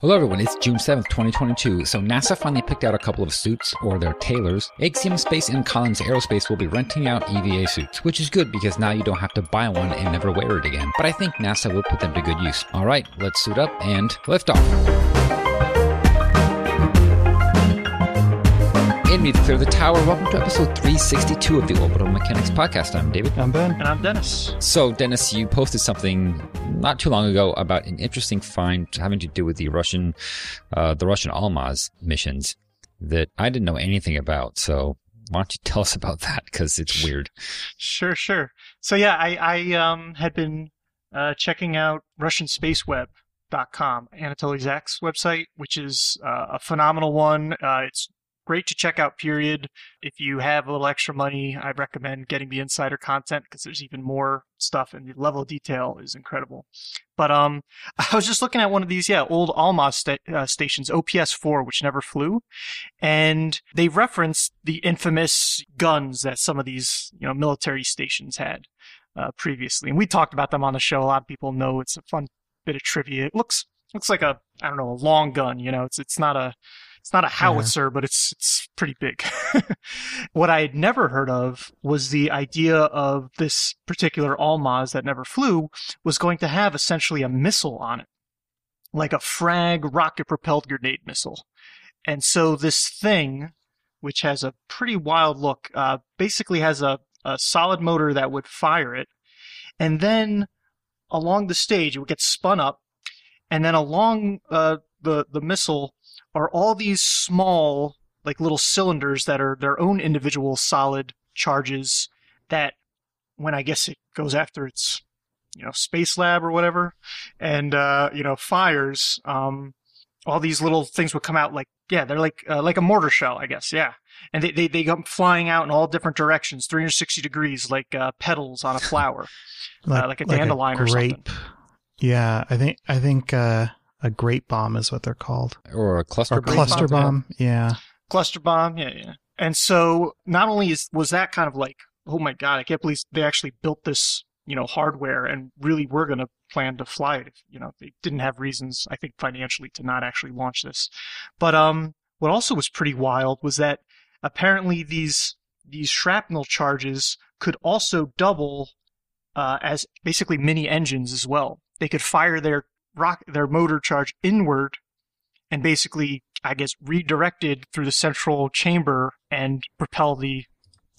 Hello everyone, it's June 7th, 2022. So NASA finally picked out a couple of suits, or their tailors. Axiom Space and Collins Aerospace will be renting out EVA suits, which is good because now you don't have to buy one and never wear it again. But I think NASA will put them to good use. Alright, let's suit up and lift off. In me to clear the tower. Welcome to episode 362 of the Orbital Mechanics Podcast. I'm David. I'm Ben. And I'm Dennis. So, Dennis, you posted something not too long ago about an interesting find having to do with the Russian, uh, the Russian Almaz missions that I didn't know anything about. So, why don't you tell us about that? Because it's weird. Sure, sure. So yeah, I, I um, had been uh, checking out Russian Space Web dot com Anatoly Zak's website, which is uh, a phenomenal one. Uh, it's great to check out period. If you have a little extra money i recommend getting the insider content because there's even more stuff and the level of detail is incredible. But um i was just looking at one of these yeah old almaz sta- uh, stations ops4 which never flew. And they referenced the infamous guns that some of these you know military stations had uh, previously. And we talked about them on the show. A lot of people know it's a fun bit of trivia. It looks looks like a i don't know a long gun you know? It's it's not a it's not a howitzer, but it's it's pretty big. what I had never heard of was the idea of this particular Almaz that never flew was going to have essentially a missile on it, like a frag rocket propelled grenade missile. And so this thing, which has a pretty wild look, uh, basically has a, a solid motor that would fire it, and then along the stage it would get spun up, and then along uh, the the missile are all these small, like little cylinders that are their own individual solid charges that when I guess it goes after its, you know, space lab or whatever, and, uh, you know, fires, um, all these little things would come out like, yeah, they're like, uh, like a mortar shell, I guess. Yeah. And they, they, they come flying out in all different directions, 360 degrees, like, uh, petals on a flower, like, uh, like a dandelion like a grape. or something. Yeah. I think, I think, uh, a grape bomb is what they're called, or a cluster or bomb. cluster bomb. Yeah. cluster bomb. Yeah, yeah. And so not only is was that kind of like, oh my god, I can't believe they actually built this, you know, hardware and really were going to plan to fly it. If, you know, they didn't have reasons, I think, financially to not actually launch this. But um, what also was pretty wild was that apparently these these shrapnel charges could also double uh, as basically mini engines as well. They could fire their rock their motor charge inward and basically I guess redirected through the central chamber and propel the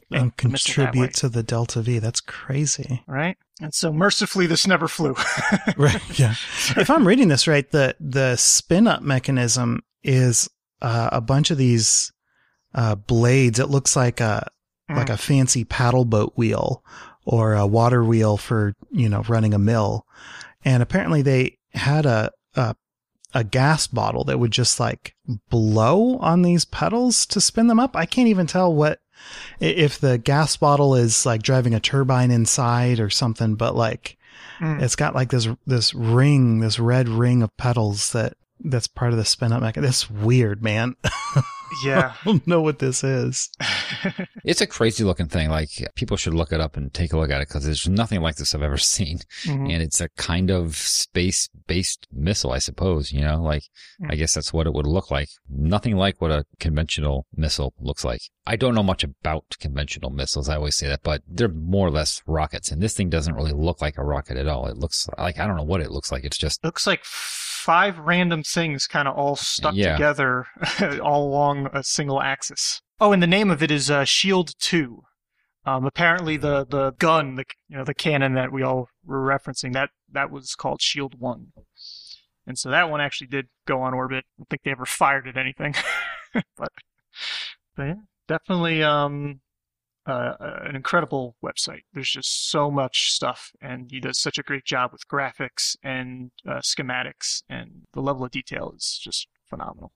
and contribute to the delta V. That's crazy. Right? And so mercifully this never flew. right. Yeah. if I'm reading this right, the the spin up mechanism is uh, a bunch of these uh, blades. It looks like a mm. like a fancy paddle boat wheel or a water wheel for, you know, running a mill. And apparently they had a, a a gas bottle that would just like blow on these pedals to spin them up. I can't even tell what if the gas bottle is like driving a turbine inside or something, but like mm. it's got like this this ring, this red ring of pedals that that's part of the spin up mechanism. That's weird, man. Yeah. I don't know what this is. it's a crazy looking thing. Like people should look it up and take a look at it because there's nothing like this I've ever seen. Mm-hmm. And it's a kind of space based missile, I suppose, you know, like mm-hmm. I guess that's what it would look like. Nothing like what a conventional missile looks like. I don't know much about conventional missiles. I always say that, but they're more or less rockets. And this thing doesn't really look like a rocket at all. It looks like, I don't know what it looks like. It's just. It looks like five random things kind of all stuck yeah. together all along a single axis. Oh, and the name of it is uh, Shield 2. Um, apparently the, the gun, the you know the cannon that we all were referencing, that that was called Shield One, and so that one actually did go on orbit. I don't think they ever fired at anything, but but yeah, definitely um, uh, an incredible website. There's just so much stuff, and he does such a great job with graphics and uh, schematics, and the level of detail is just phenomenal.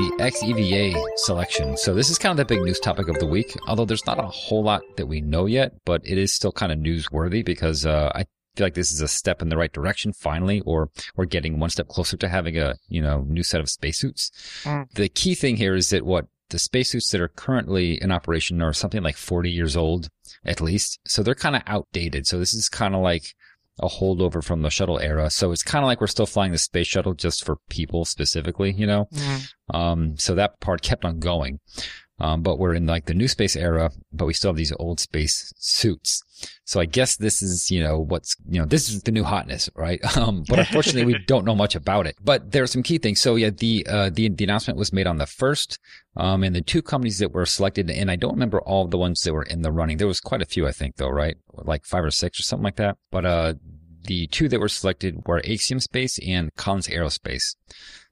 The XEVA selection. So this is kind of the big news topic of the week. Although there's not a whole lot that we know yet, but it is still kind of newsworthy because uh, I feel like this is a step in the right direction finally, or we're getting one step closer to having a, you know, new set of spacesuits. Mm. The key thing here is that what the spacesuits that are currently in operation are something like 40 years old, at least. So they're kind of outdated. So this is kind of like a holdover from the shuttle era. So it's kind of like we're still flying the space shuttle just for people specifically, you know? Mm-hmm. Um, so that part kept on going. Um, but we're in like the new space era, but we still have these old space suits. So I guess this is, you know, what's, you know, this is the new hotness, right? Um, but unfortunately we don't know much about it, but there are some key things. So yeah, the, uh, the, the announcement was made on the first, um, and the two companies that were selected, and I don't remember all of the ones that were in the running. There was quite a few, I think, though, right? Like five or six or something like that. But, uh, the two that were selected were Axiom Space and Collins Aerospace.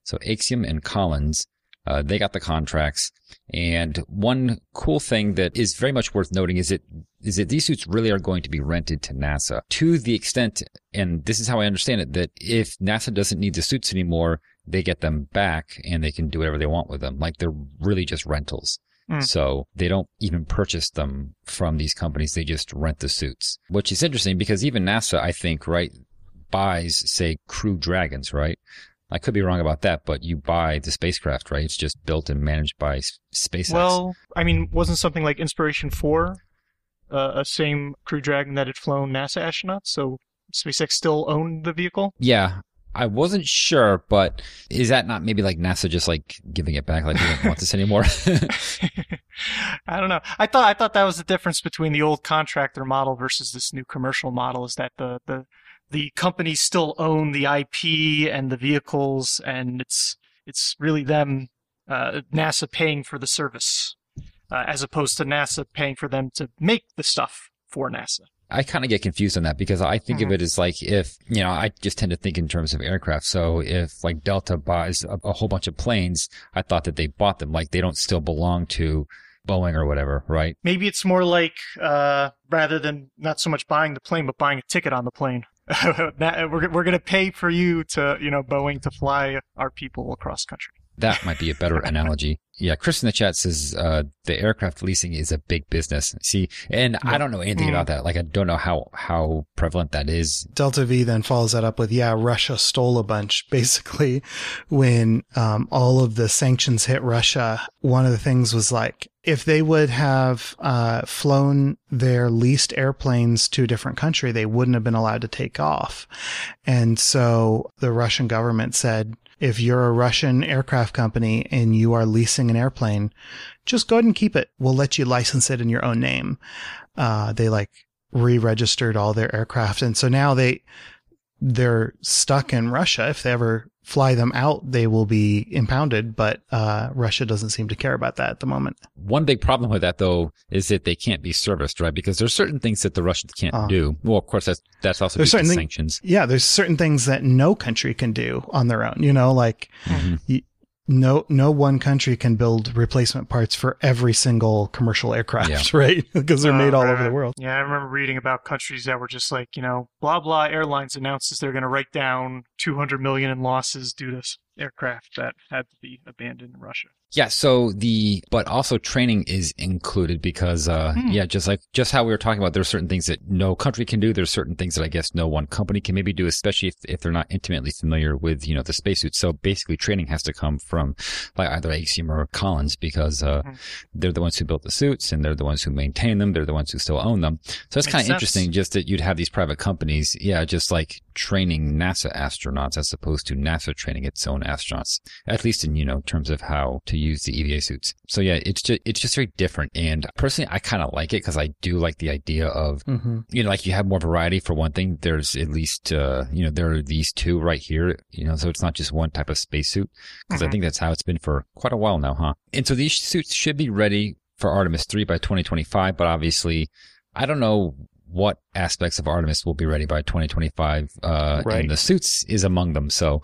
So Axiom and Collins uh, they got the contracts. And one cool thing that is very much worth noting is that is that these suits really are going to be rented to NASA to the extent, and this is how I understand it, that if NASA doesn't need the suits anymore, they get them back and they can do whatever they want with them. Like they're really just rentals. Mm. So they don't even purchase them from these companies. They just rent the suits, which is interesting because even NASA, I think, right, buys, say, Crew Dragons, right? I could be wrong about that, but you buy the spacecraft, right? It's just built and managed by SpaceX. Well, I mean, wasn't something like Inspiration 4 uh, a same Crew Dragon that had flown NASA astronauts? So SpaceX still owned the vehicle? Yeah. I wasn't sure, but is that not maybe like NASA just like giving it back, like we don't want this anymore? I don't know. I thought I thought that was the difference between the old contractor model versus this new commercial model is that the the the companies still own the IP and the vehicles, and it's it's really them, uh, NASA paying for the service, uh, as opposed to NASA paying for them to make the stuff for NASA. I kind of get confused on that because I think mm-hmm. of it as like if, you know, I just tend to think in terms of aircraft. So if like Delta buys a, a, whole bunch of planes, I thought that they bought them. Like they don't still belong to Boeing or whatever, right? Maybe it's more like, uh, rather than not so much buying the plane, but buying a ticket on the plane. we're we're gonna pay for you to you know Boeing to fly our people across country. That might be a better analogy. Yeah, Chris in the chat says uh, the aircraft leasing is a big business. See, and yeah. I don't know anything mm. about that. Like, I don't know how how prevalent that is. Delta V then follows that up with, yeah, Russia stole a bunch. Basically, when um, all of the sanctions hit Russia, one of the things was like, if they would have uh, flown their leased airplanes to a different country, they wouldn't have been allowed to take off. And so the Russian government said, if you're a Russian aircraft company and you are leasing an airplane, just go ahead and keep it. We'll let you license it in your own name. Uh, they like re-registered all their aircraft. And so now they, they're stuck in Russia. If they ever fly them out, they will be impounded, but uh, Russia doesn't seem to care about that at the moment. One big problem with that, though, is that they can't be serviced, right? Because there's certain things that the Russians can't uh, do. Well, of course, that's that's also there's certain sanctions. yeah, there's certain things that no country can do on their own. You know, like mm-hmm no no one country can build replacement parts for every single commercial aircraft, yeah. right? because they're oh, made all over the world. Yeah, I remember reading about countries that were just like, you know, blah blah airlines announces they're going to write down 200 million in losses due to aircraft that had to be abandoned in Russia. Yeah, so the but also training is included because uh hmm. yeah, just like just how we were talking about there's certain things that no country can do, there's certain things that I guess no one company can maybe do, especially if, if they're not intimately familiar with, you know, the spacesuit. So basically training has to come from like either Axiom or Collins because uh hmm. they're the ones who built the suits and they're the ones who maintain them, they're the ones who still own them. So it's kind of interesting just that you'd have these private companies, yeah, just like training NASA astronauts as opposed to NASA training its own astronauts, at least in, you know, terms of how to use the EVA suits. So yeah, it's just, it's just very different. And personally, I kind of like it because I do like the idea of, mm-hmm. you know, like you have more variety for one thing. There's at least, uh, you know, there are these two right here, you know, so it's not just one type of spacesuit because mm-hmm. I think that's how it's been for quite a while now, huh? And so these suits should be ready for Artemis 3 by 2025, but obviously I don't know what aspects of Artemis will be ready by 2025. Uh, right. and the suits is among them. So,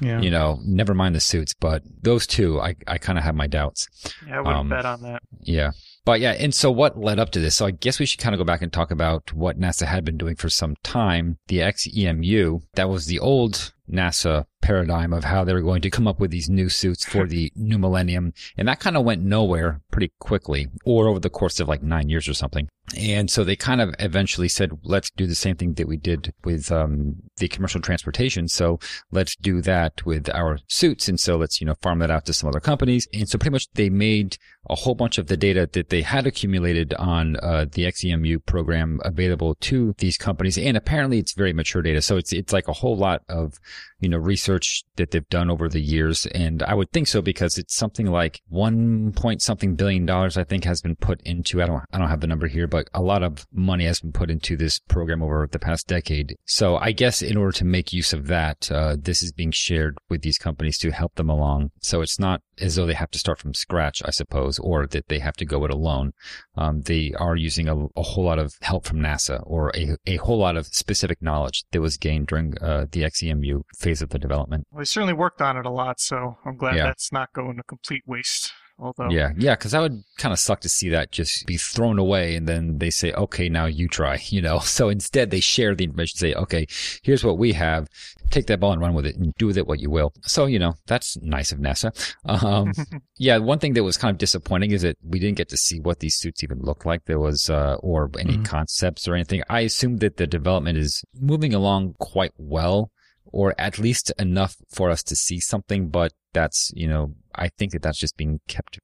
yeah. you know, never mind the suits, but those two, I, I kind of have my doubts. Yeah, I would um, bet on that. Yeah. But yeah, and so what led up to this? So I guess we should kind of go back and talk about what NASA had been doing for some time. The XEMU, that was the old NASA paradigm of how they were going to come up with these new suits for the new millennium. And that kind of went nowhere pretty quickly or over the course of like nine years or something. And so they kind of eventually said, let's do the same thing that we did with um, the commercial transportation. So let's do that with our suits. And so let's, you know, farm that out to some other companies. And so pretty much they made a whole bunch of the data that they had accumulated on uh, the XEMU program available to these companies. And apparently it's very mature data. So it's, it's like a whole lot of, you know, research that they've done over the years. And I would think so because it's something like one point something billion dollars, I think has been put into, I don't, I don't have the number here, but a lot of money has been put into this program over the past decade. So I guess in order to make use of that, uh, this is being shared with these companies to help them along. So it's not as though they have to start from scratch, I suppose, or that they have to go it alone. Um, they are using a, a, whole lot of help from NASA or a, a whole lot of specific knowledge that was gained during uh, the XEMU phase of the development. Well, they certainly worked on it a lot, so I'm glad yeah. that's not going to complete waste. Although, yeah, yeah, because that would kind of suck to see that just be thrown away, and then they say, "Okay, now you try." You know, so instead they share the information, say, "Okay, here's what we have. Take that ball and run with it, and do with it what you will." So you know, that's nice of NASA. Um, yeah, one thing that was kind of disappointing is that we didn't get to see what these suits even looked like. There was, uh, or any mm-hmm. concepts or anything. I assume that the development is moving along quite well or at least enough for us to see something, but that's, you know, I think that that's just being kept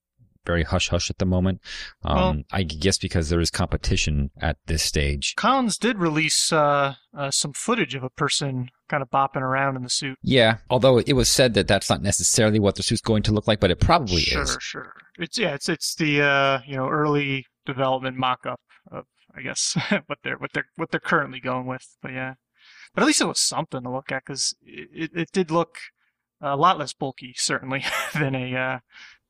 very hush hush at the moment. Um, well, I guess because there is competition at this stage. Collins did release uh, uh, some footage of a person kind of bopping around in the suit. Yeah, although it was said that that's not necessarily what the suit's going to look like, but it probably sure, is. Sure, sure. It's yeah, it's it's the uh, you know early development mock-up of I guess what they're what they're what they're currently going with. But yeah, but at least it was something to look at because it, it, it, did look a lot less bulky, certainly, than a uh,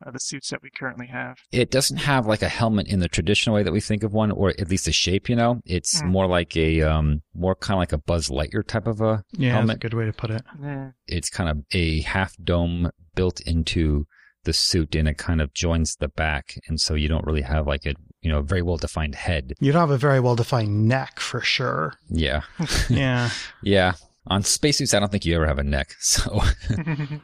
uh, the suits that we currently have. It doesn't have like a helmet in the traditional way that we think of one, or at least a shape. You know, it's mm. more like a um, more kind of like a Buzz Lightyear type of a yeah, helmet. that's a good way to put it. Yeah. It's kind of a half dome built into the suit, and it kind of joins the back, and so you don't really have like a you know very well defined head. You don't have a very well defined neck for sure. Yeah. yeah. Yeah. On spacesuits, I don't think you ever have a neck. So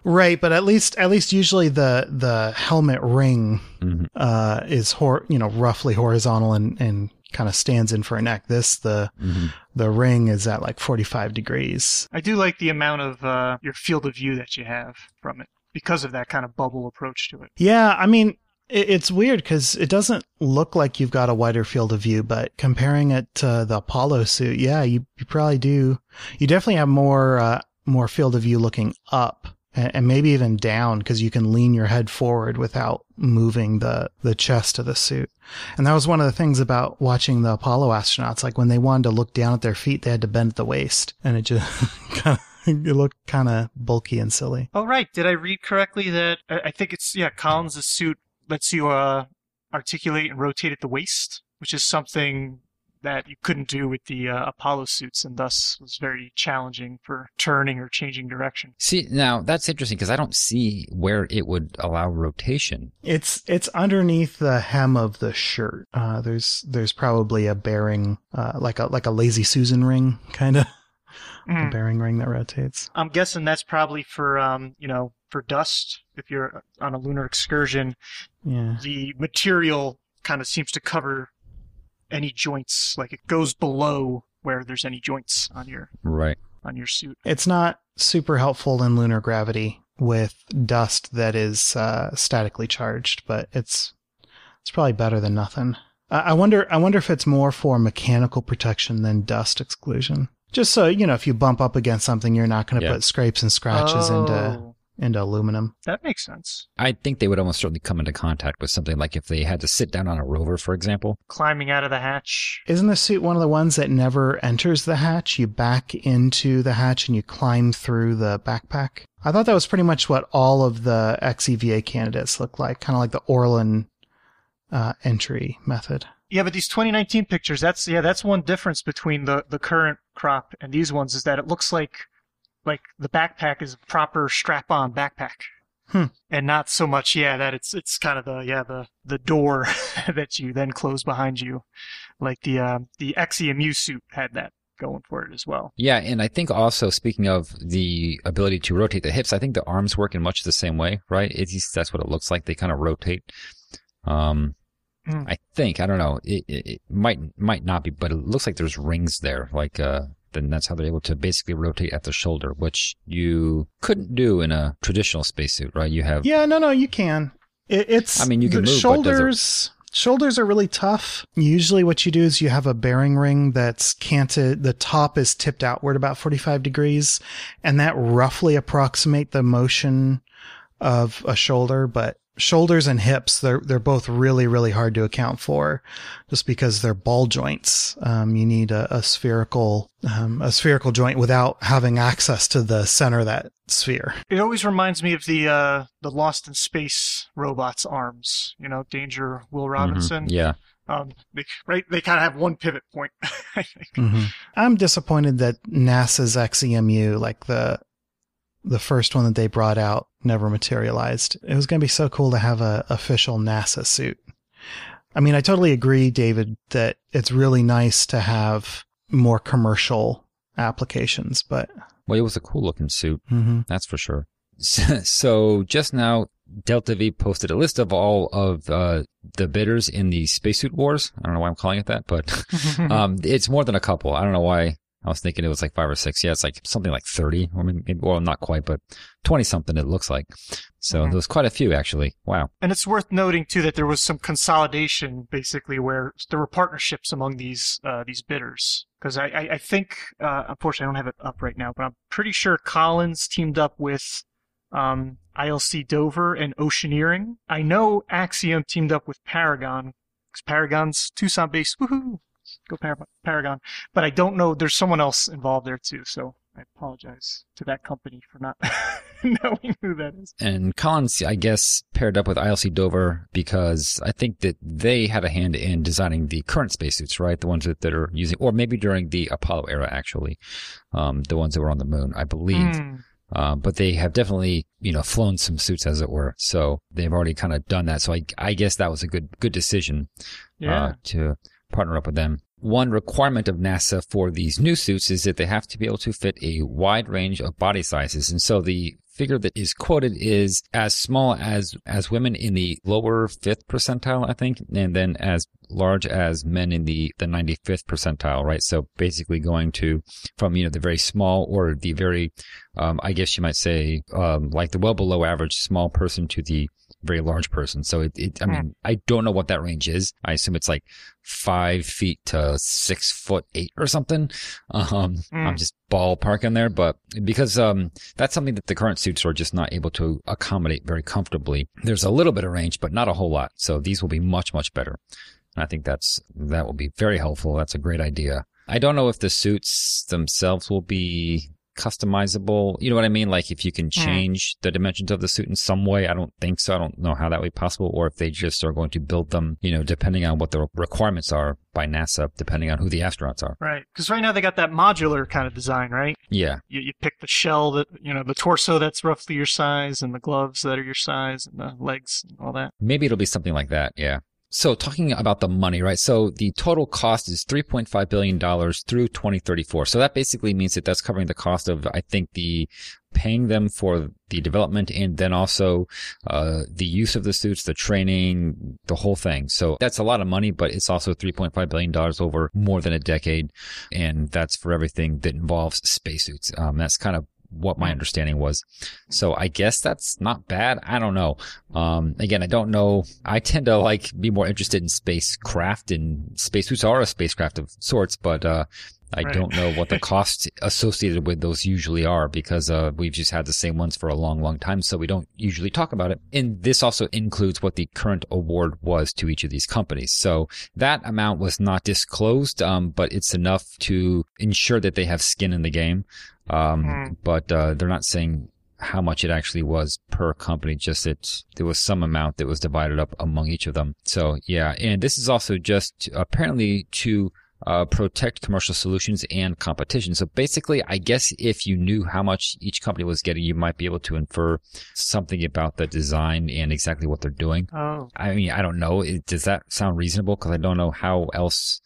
right, but at least at least usually the the helmet ring mm-hmm. uh, is hor- you know roughly horizontal and and kind of stands in for a neck. This the mm-hmm. the ring is at like 45 degrees. I do like the amount of uh, your field of view that you have from it because of that kind of bubble approach to it. Yeah, I mean, it's weird because it doesn't look like you've got a wider field of view, but comparing it to the Apollo suit, yeah, you, you probably do. You definitely have more, uh, more field of view looking up and, and maybe even down because you can lean your head forward without moving the, the chest of the suit. And that was one of the things about watching the Apollo astronauts. Like when they wanted to look down at their feet, they had to bend at the waist and it just it looked kind of bulky and silly. Oh, right. Did I read correctly that I think it's, yeah, Collins' suit lets you uh, articulate and rotate at the waist, which is something that you couldn't do with the uh, Apollo suits, and thus was very challenging for turning or changing direction. See, now that's interesting because I don't see where it would allow rotation. It's it's underneath the hem of the shirt. Uh, there's there's probably a bearing, uh, like a like a lazy Susan ring kind of. Mm. bearing ring that rotates. I'm guessing that's probably for um, you know, for dust if you're on a lunar excursion. Yeah. The material kind of seems to cover any joints, like it goes below where there's any joints on your right on your suit. It's not super helpful in lunar gravity with dust that is uh, statically charged, but it's it's probably better than nothing. I wonder. I wonder if it's more for mechanical protection than dust exclusion. Just so you know, if you bump up against something, you're not going to yeah. put scrapes and scratches oh. into into aluminum. That makes sense. I think they would almost certainly come into contact with something like if they had to sit down on a rover, for example. Climbing out of the hatch. Isn't the suit one of the ones that never enters the hatch? You back into the hatch and you climb through the backpack. I thought that was pretty much what all of the XEVA candidates look like, kind of like the Orlan uh, entry method. Yeah, but these 2019 pictures, that's yeah, that's one difference between the the current crop and these ones is that it looks like like the backpack is a proper strap-on backpack. Hmm. And not so much, yeah, that it's it's kind of the yeah the the door that you then close behind you, like the uh, the XEMU suit had that going for it as well. Yeah, and I think also speaking of the ability to rotate the hips, I think the arms work in much the same way, right? It's, that's what it looks like. They kind of rotate. Um, mm. I think I don't know. It, it, it, might might not be, but it looks like there's rings there. Like uh, then that's how they're able to basically rotate at the shoulder, which you couldn't do in a traditional spacesuit, right? You have yeah, no, no, you can. It, it's I mean, you can move, shoulders. Shoulders are really tough. Usually what you do is you have a bearing ring that's canted. The top is tipped outward about 45 degrees and that roughly approximate the motion of a shoulder, but shoulders and hips, they're, they're both really, really hard to account for just because they're ball joints. Um, you need a, a spherical, um, a spherical joint without having access to the center of that sphere. It always reminds me of the, uh, the Lost in Space robot's arms, you know, Danger Will mm-hmm. Robinson. Mm-hmm. Yeah. Um, they, right, they kind of have one pivot point. I think. Mm-hmm. I'm disappointed that NASA's XEMU, like the the first one that they brought out never materialized. It was going to be so cool to have a official NASA suit. I mean, I totally agree, David, that it's really nice to have more commercial applications, but well, it was a cool looking suit. Mm-hmm. That's for sure. So just now, Delta V posted a list of all of uh, the bidders in the spacesuit wars. I don't know why I'm calling it that, but um, it's more than a couple. I don't know why I was thinking it was like five or six. Yeah, it's like something like 30 or maybe, well, not quite, but 20 something it looks like. So mm-hmm. there was quite a few actually. Wow. And it's worth noting too that there was some consolidation basically where there were partnerships among these, uh, these bidders. Cause I, I, I think, uh, unfortunately I don't have it up right now, but I'm pretty sure Collins teamed up with, um, ILC Dover and Oceaneering. I know Axiom teamed up with Paragon because Paragon's Tucson based. Woohoo! Go Paragon. But I don't know. There's someone else involved there too. So I apologize to that company for not knowing who that is. And Collins, I guess, paired up with ILC Dover because I think that they had a hand in designing the current spacesuits, right? The ones that, that are using, or maybe during the Apollo era, actually, um, the ones that were on the moon, I believe. Mm. Um, but they have definitely, you know, flown some suits as it were. So they've already kind of done that. So I, I guess that was a good, good decision, uh, yeah. uh, to partner up with them. One requirement of NASA for these new suits is that they have to be able to fit a wide range of body sizes. And so the figure that is quoted is as small as as women in the lower fifth percentile, I think, and then as large as men in the the 95th percentile, right? So basically going to from you know the very small or the very, um, I guess you might say, um, like the well below average small person to the very large person. So it, it I mean, I don't know what that range is. I assume it's like five feet to six foot eight or something. Um, mm. I'm just ballparking there, but because, um, that's something that the current suits are just not able to accommodate very comfortably. There's a little bit of range, but not a whole lot. So these will be much, much better. And I think that's, that will be very helpful. That's a great idea. I don't know if the suits themselves will be customizable. You know what I mean? Like if you can change the dimensions of the suit in some way. I don't think so. I don't know how that would be possible or if they just are going to build them, you know, depending on what the requirements are by NASA, depending on who the astronauts are. Right. Because right now they got that modular kind of design, right? Yeah. You, you pick the shell that, you know, the torso that's roughly your size and the gloves that are your size and the legs and all that. Maybe it'll be something like that. Yeah. So talking about the money, right? So the total cost is $3.5 billion through 2034. So that basically means that that's covering the cost of, I think, the paying them for the development and then also uh, the use of the suits, the training, the whole thing. So that's a lot of money, but it's also $3.5 billion over more than a decade. And that's for everything that involves spacesuits. Um, that's kind of what my understanding was. So I guess that's not bad. I don't know. Um, again, I don't know. I tend to like be more interested in spacecraft and spacesuits are a spacecraft of sorts, but, uh, I right. don't know what the costs associated with those usually are because uh, we've just had the same ones for a long, long time, so we don't usually talk about it. And this also includes what the current award was to each of these companies. So that amount was not disclosed, um, but it's enough to ensure that they have skin in the game. Um, mm. but, uh, they're not saying how much it actually was per company, just that there was some amount that was divided up among each of them. So yeah, and this is also just apparently to uh, protect commercial solutions and competition. So basically, I guess if you knew how much each company was getting, you might be able to infer something about the design and exactly what they're doing. Oh. I mean, I don't know. Does that sound reasonable? Because I don't know how else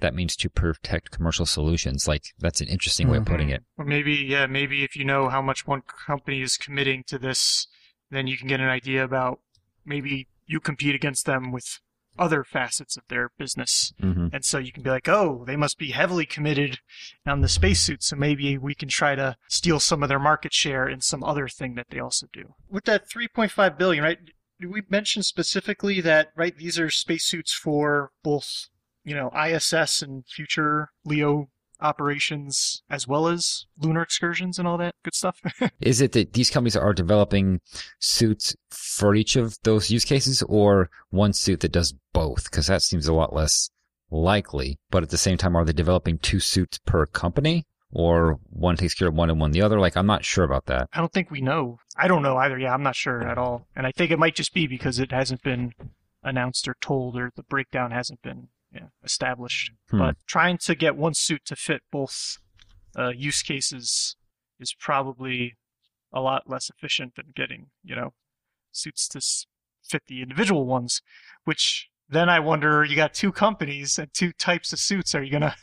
that means to protect commercial solutions. Like that's an interesting mm-hmm. way of putting it. Or maybe, yeah, maybe if you know how much one company is committing to this, then you can get an idea about maybe you compete against them with other facets of their business. Mm-hmm. And so you can be like, oh, they must be heavily committed on the spacesuit. So maybe we can try to steal some of their market share in some other thing that they also do. With that 3.5 billion, right? We mentioned specifically that, right, these are spacesuits for both, you know, ISS and future LEO operations as well as lunar excursions and all that good stuff. Is it that these companies are developing suits for each of those use cases or one suit that does both? Because that seems a lot less likely. But at the same time, are they developing two suits per company? Or one takes care of one and one the other? Like, I'm not sure about that. I don't think we know. I don't know either. Yeah, I'm not sure at all. And I think it might just be because it hasn't been announced or told or the breakdown hasn't been yeah, established. Hmm. But trying to get one suit to fit both uh, use cases is probably a lot less efficient than getting, you know, suits to fit the individual ones, which then I wonder you got two companies and two types of suits. Are you going to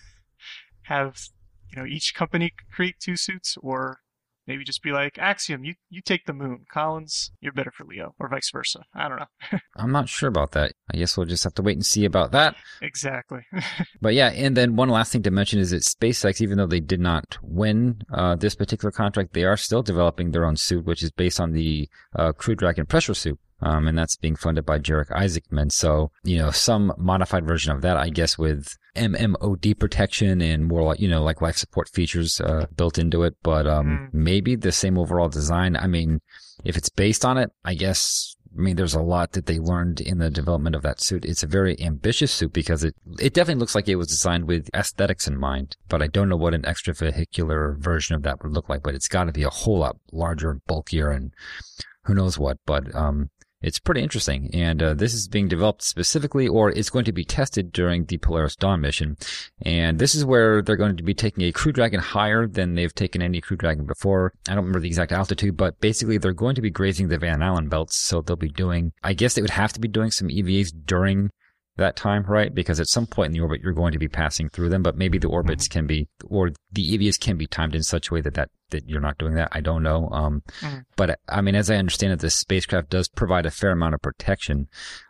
have, you know, each company create two suits or Maybe just be like, Axiom, you, you take the moon. Collins, you're better for Leo, or vice versa. I don't know. I'm not sure about that. I guess we'll just have to wait and see about that. Exactly. but yeah, and then one last thing to mention is that SpaceX, even though they did not win uh, this particular contract, they are still developing their own suit, which is based on the uh, Crew Dragon pressure suit. Um, and that's being funded by Jared Isaacman. So, you know, some modified version of that, I guess, with MMOD protection and more like, you know, like life support features, uh, built into it. But, um, mm. maybe the same overall design. I mean, if it's based on it, I guess, I mean, there's a lot that they learned in the development of that suit. It's a very ambitious suit because it, it definitely looks like it was designed with aesthetics in mind, but I don't know what an extravehicular version of that would look like, but it's got to be a whole lot larger, bulkier, and who knows what. But, um, it's pretty interesting. And uh, this is being developed specifically, or it's going to be tested during the Polaris Dawn mission. And this is where they're going to be taking a Crew Dragon higher than they've taken any Crew Dragon before. I don't remember the exact altitude, but basically they're going to be grazing the Van Allen belts. So they'll be doing, I guess they would have to be doing some EVAs during that time, right? Because at some point in the orbit, you're going to be passing through them, but maybe the orbits mm-hmm. can be, or the EVAs can be timed in such a way that that, that you're not doing that. I don't know. Um, mm-hmm. but I mean, as I understand it, this spacecraft does provide a fair amount of protection.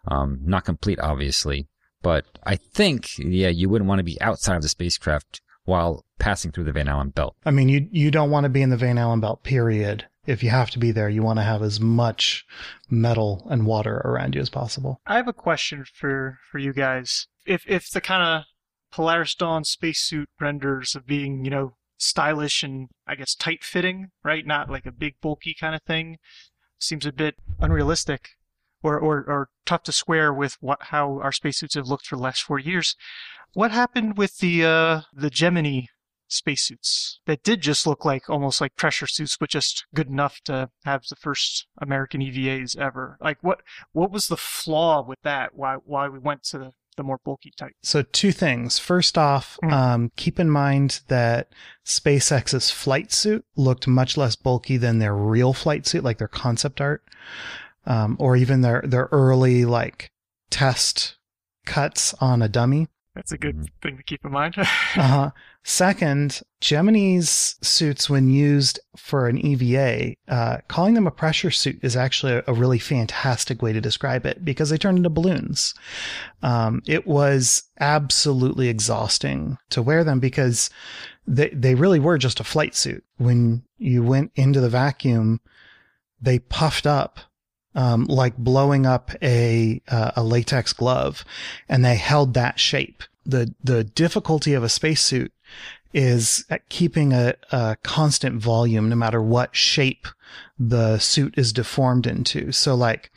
Um, not complete, obviously, but I think, yeah, you wouldn't want to be outside of the spacecraft while passing through the Van Allen belt. I mean, you, you don't want to be in the Van Allen belt, period if you have to be there, you want to have as much metal and water around you as possible. I have a question for for you guys. If if the kind of Polaris Dawn spacesuit renders of being, you know, stylish and I guess tight fitting, right? Not like a big bulky kind of thing, seems a bit unrealistic. Or, or, or tough to square with what how our spacesuits have looked for the last four years. What happened with the uh, the Gemini spacesuits that did just look like almost like pressure suits, but just good enough to have the first American EVAs ever. Like what what was the flaw with that? Why why we went to the the more bulky type. So two things. First off, mm. um, keep in mind that SpaceX's flight suit looked much less bulky than their real flight suit, like their concept art, um, or even their their early like test cuts on a dummy. That's a good mm-hmm. thing to keep in mind. uh-huh. Second, Gemini's suits, when used for an EVA, uh, calling them a pressure suit is actually a, a, really fantastic way to describe it because they turn into balloons. Um, it was absolutely exhausting to wear them because they, they really were just a flight suit. When you went into the vacuum, they puffed up um, like blowing up a uh, a latex glove, and they held that shape. the The difficulty of a spacesuit is at keeping a, a constant volume, no matter what shape the suit is deformed into. So, like,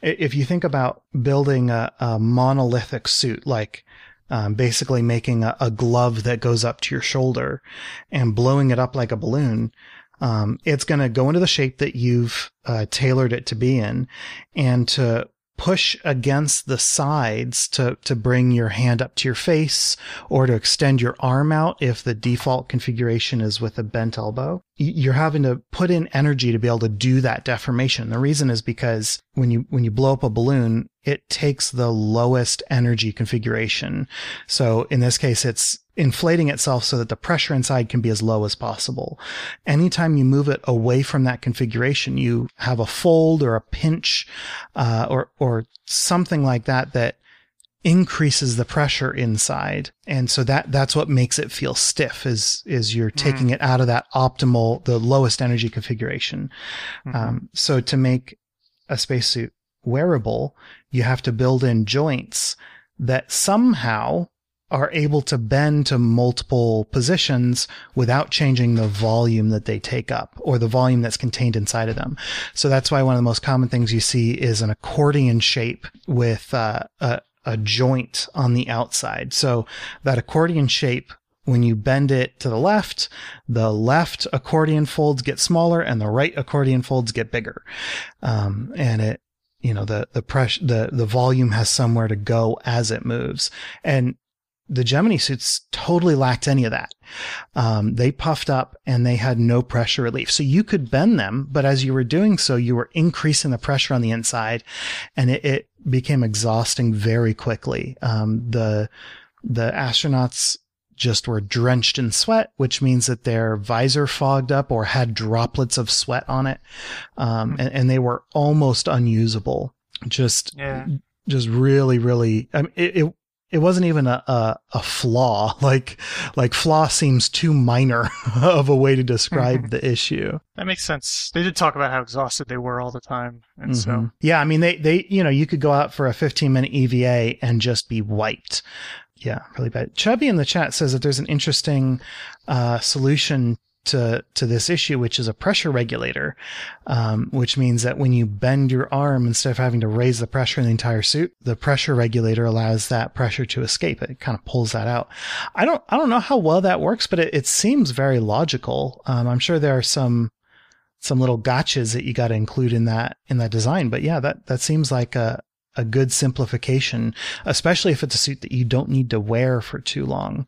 if you think about building a, a monolithic suit, like um, basically making a, a, glove that goes up to your shoulder and blowing it up like a balloon, um, it's going to go into the shape that you've uh, tailored it to be in, and to push against the sides to, to bring your hand up to your face or to extend your arm out if the default configuration is with a bent elbow. You're having to put in energy to be able to do that deformation. The reason is because when you, when you blow up a balloon, it takes the lowest energy configuration. So in this case, it's inflating itself so that the pressure inside can be as low as possible. Anytime you move it away from that configuration, you have a fold or a pinch, uh, or, or something like that that increases the pressure inside. And so that, that's what makes it feel stiff is, is you're taking mm. it out of that optimal, the lowest energy configuration. Mm-hmm. Um, so to make a spacesuit wearable, you have to build in joints that somehow are able to bend to multiple positions without changing the volume that they take up or the volume that's contained inside of them. So that's why one of the most common things you see is an accordion shape with uh, a, a joint on the outside. So that accordion shape when you bend it to the left, the left accordion folds get smaller and the right accordion folds get bigger. Um, and it, you know, the, the pressure, the, the volume has somewhere to go as it moves. And the Gemini suits totally lacked any of that. Um, they puffed up and they had no pressure relief. So you could bend them, but as you were doing so, you were increasing the pressure on the inside and it, it became exhausting very quickly. Um, the, the astronauts just were drenched in sweat, which means that their visor fogged up or had droplets of sweat on it. Um, and, and, they were almost unusable. Just, yeah. just really, really, I mean, it, it it wasn't even a, a, a, flaw. Like, like flaw seems too minor of a way to describe mm-hmm. the issue. That makes sense. They did talk about how exhausted they were all the time. And mm-hmm. so, yeah, I mean, they, they, you know, you could go out for a 15 minute EVA and just be wiped. Yeah, really bad. Chubby in the chat says that there's an interesting, uh, solution to to this issue, which is a pressure regulator, um, which means that when you bend your arm instead of having to raise the pressure in the entire suit, the pressure regulator allows that pressure to escape. It kind of pulls that out. I don't I don't know how well that works, but it, it seems very logical. Um, I'm sure there are some some little gotchas that you got to include in that in that design, but yeah, that that seems like a a good simplification, especially if it's a suit that you don't need to wear for too long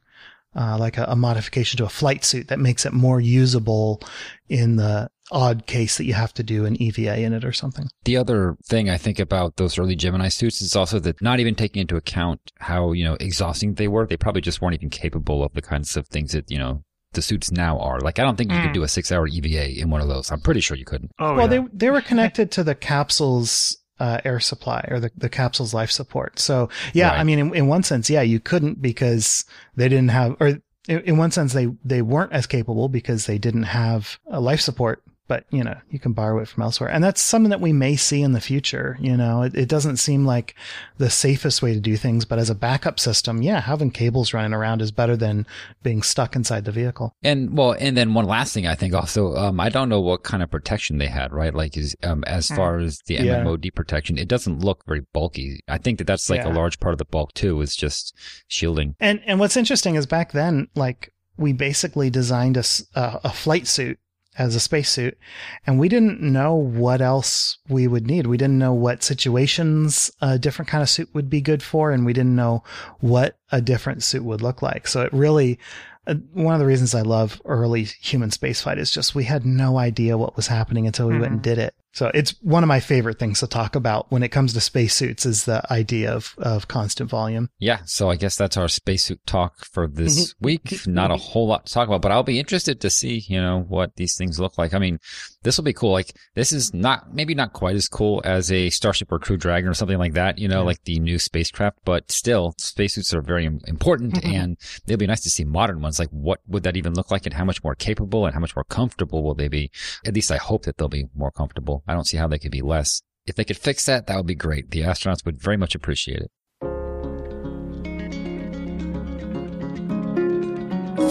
uh, like a, a, modification to a flight suit that makes it more usable in the odd case that you have to do an EVA in it or something. The other thing I think about those early Gemini suits is also that not even taking into account how, you know, exhausting they were, they probably just weren't even capable of the kinds of things that, you know, the suits now are. Like, I don't think you mm. could do a six hour EVA in one of those. I'm pretty sure you couldn't. Oh, well, yeah. they, they were connected to the capsules uh, air supply or the, the capsule's life support. So yeah, right. I mean, in, in one sense, yeah, you couldn't because they didn't have, or in, in one sense, they, they weren't as capable because they didn't have a life support but you know you can borrow it from elsewhere. And that's something that we may see in the future you know. It, it, doesn't seem like the safest way to do things but as a backup system yeah having cables running around is better than being stuck inside the vehicle. And well and then one last thing i think also um, i don't know what kind of protection they had right? Like is um, as far as the yeah. mmod protection it doesn't look very bulky. I think that that's like yeah. a large part of the bulk too is just shielding. And and what's interesting is back then like we basically designed a, a flight suit as a spacesuit. And we didn't know what else we would need. We didn't know what situations a different kind of suit would be good for. And we didn't know what a different suit would look like. So it really, uh, one of the reasons I love early human spaceflight is just we had no idea what was happening until we mm-hmm. went and did it. So it's one of my favorite things to talk about when it comes to spacesuits is the idea of, of constant volume. Yeah. So I guess that's our spacesuit talk for this week. Not a whole lot to talk about, but I'll be interested to see, you know, what these things look like. I mean, this will be cool. Like this is not, maybe not quite as cool as a Starship or Crew Dragon or something like that, you know, yeah. like the new spacecraft, but still spacesuits are very important mm-hmm. and it'll be nice to see modern ones. Like what would that even look like and how much more capable and how much more comfortable will they be? At least I hope that they'll be more comfortable. I don't see how they could be less. If they could fix that, that would be great. The astronauts would very much appreciate it.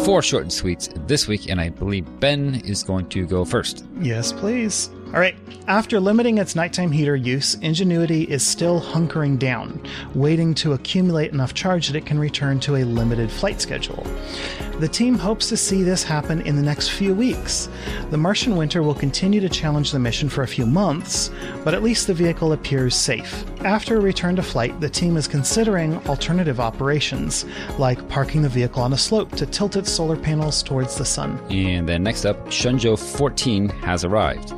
Four short and sweets this week, and I believe Ben is going to go first. Yes, please. All right, after limiting its nighttime heater use, Ingenuity is still hunkering down, waiting to accumulate enough charge that it can return to a limited flight schedule. The team hopes to see this happen in the next few weeks. The Martian winter will continue to challenge the mission for a few months, but at least the vehicle appears safe. After a return to flight, the team is considering alternative operations, like parking the vehicle on a slope to tilt its solar panels towards the sun. And then next up, Shenzhou 14 has arrived.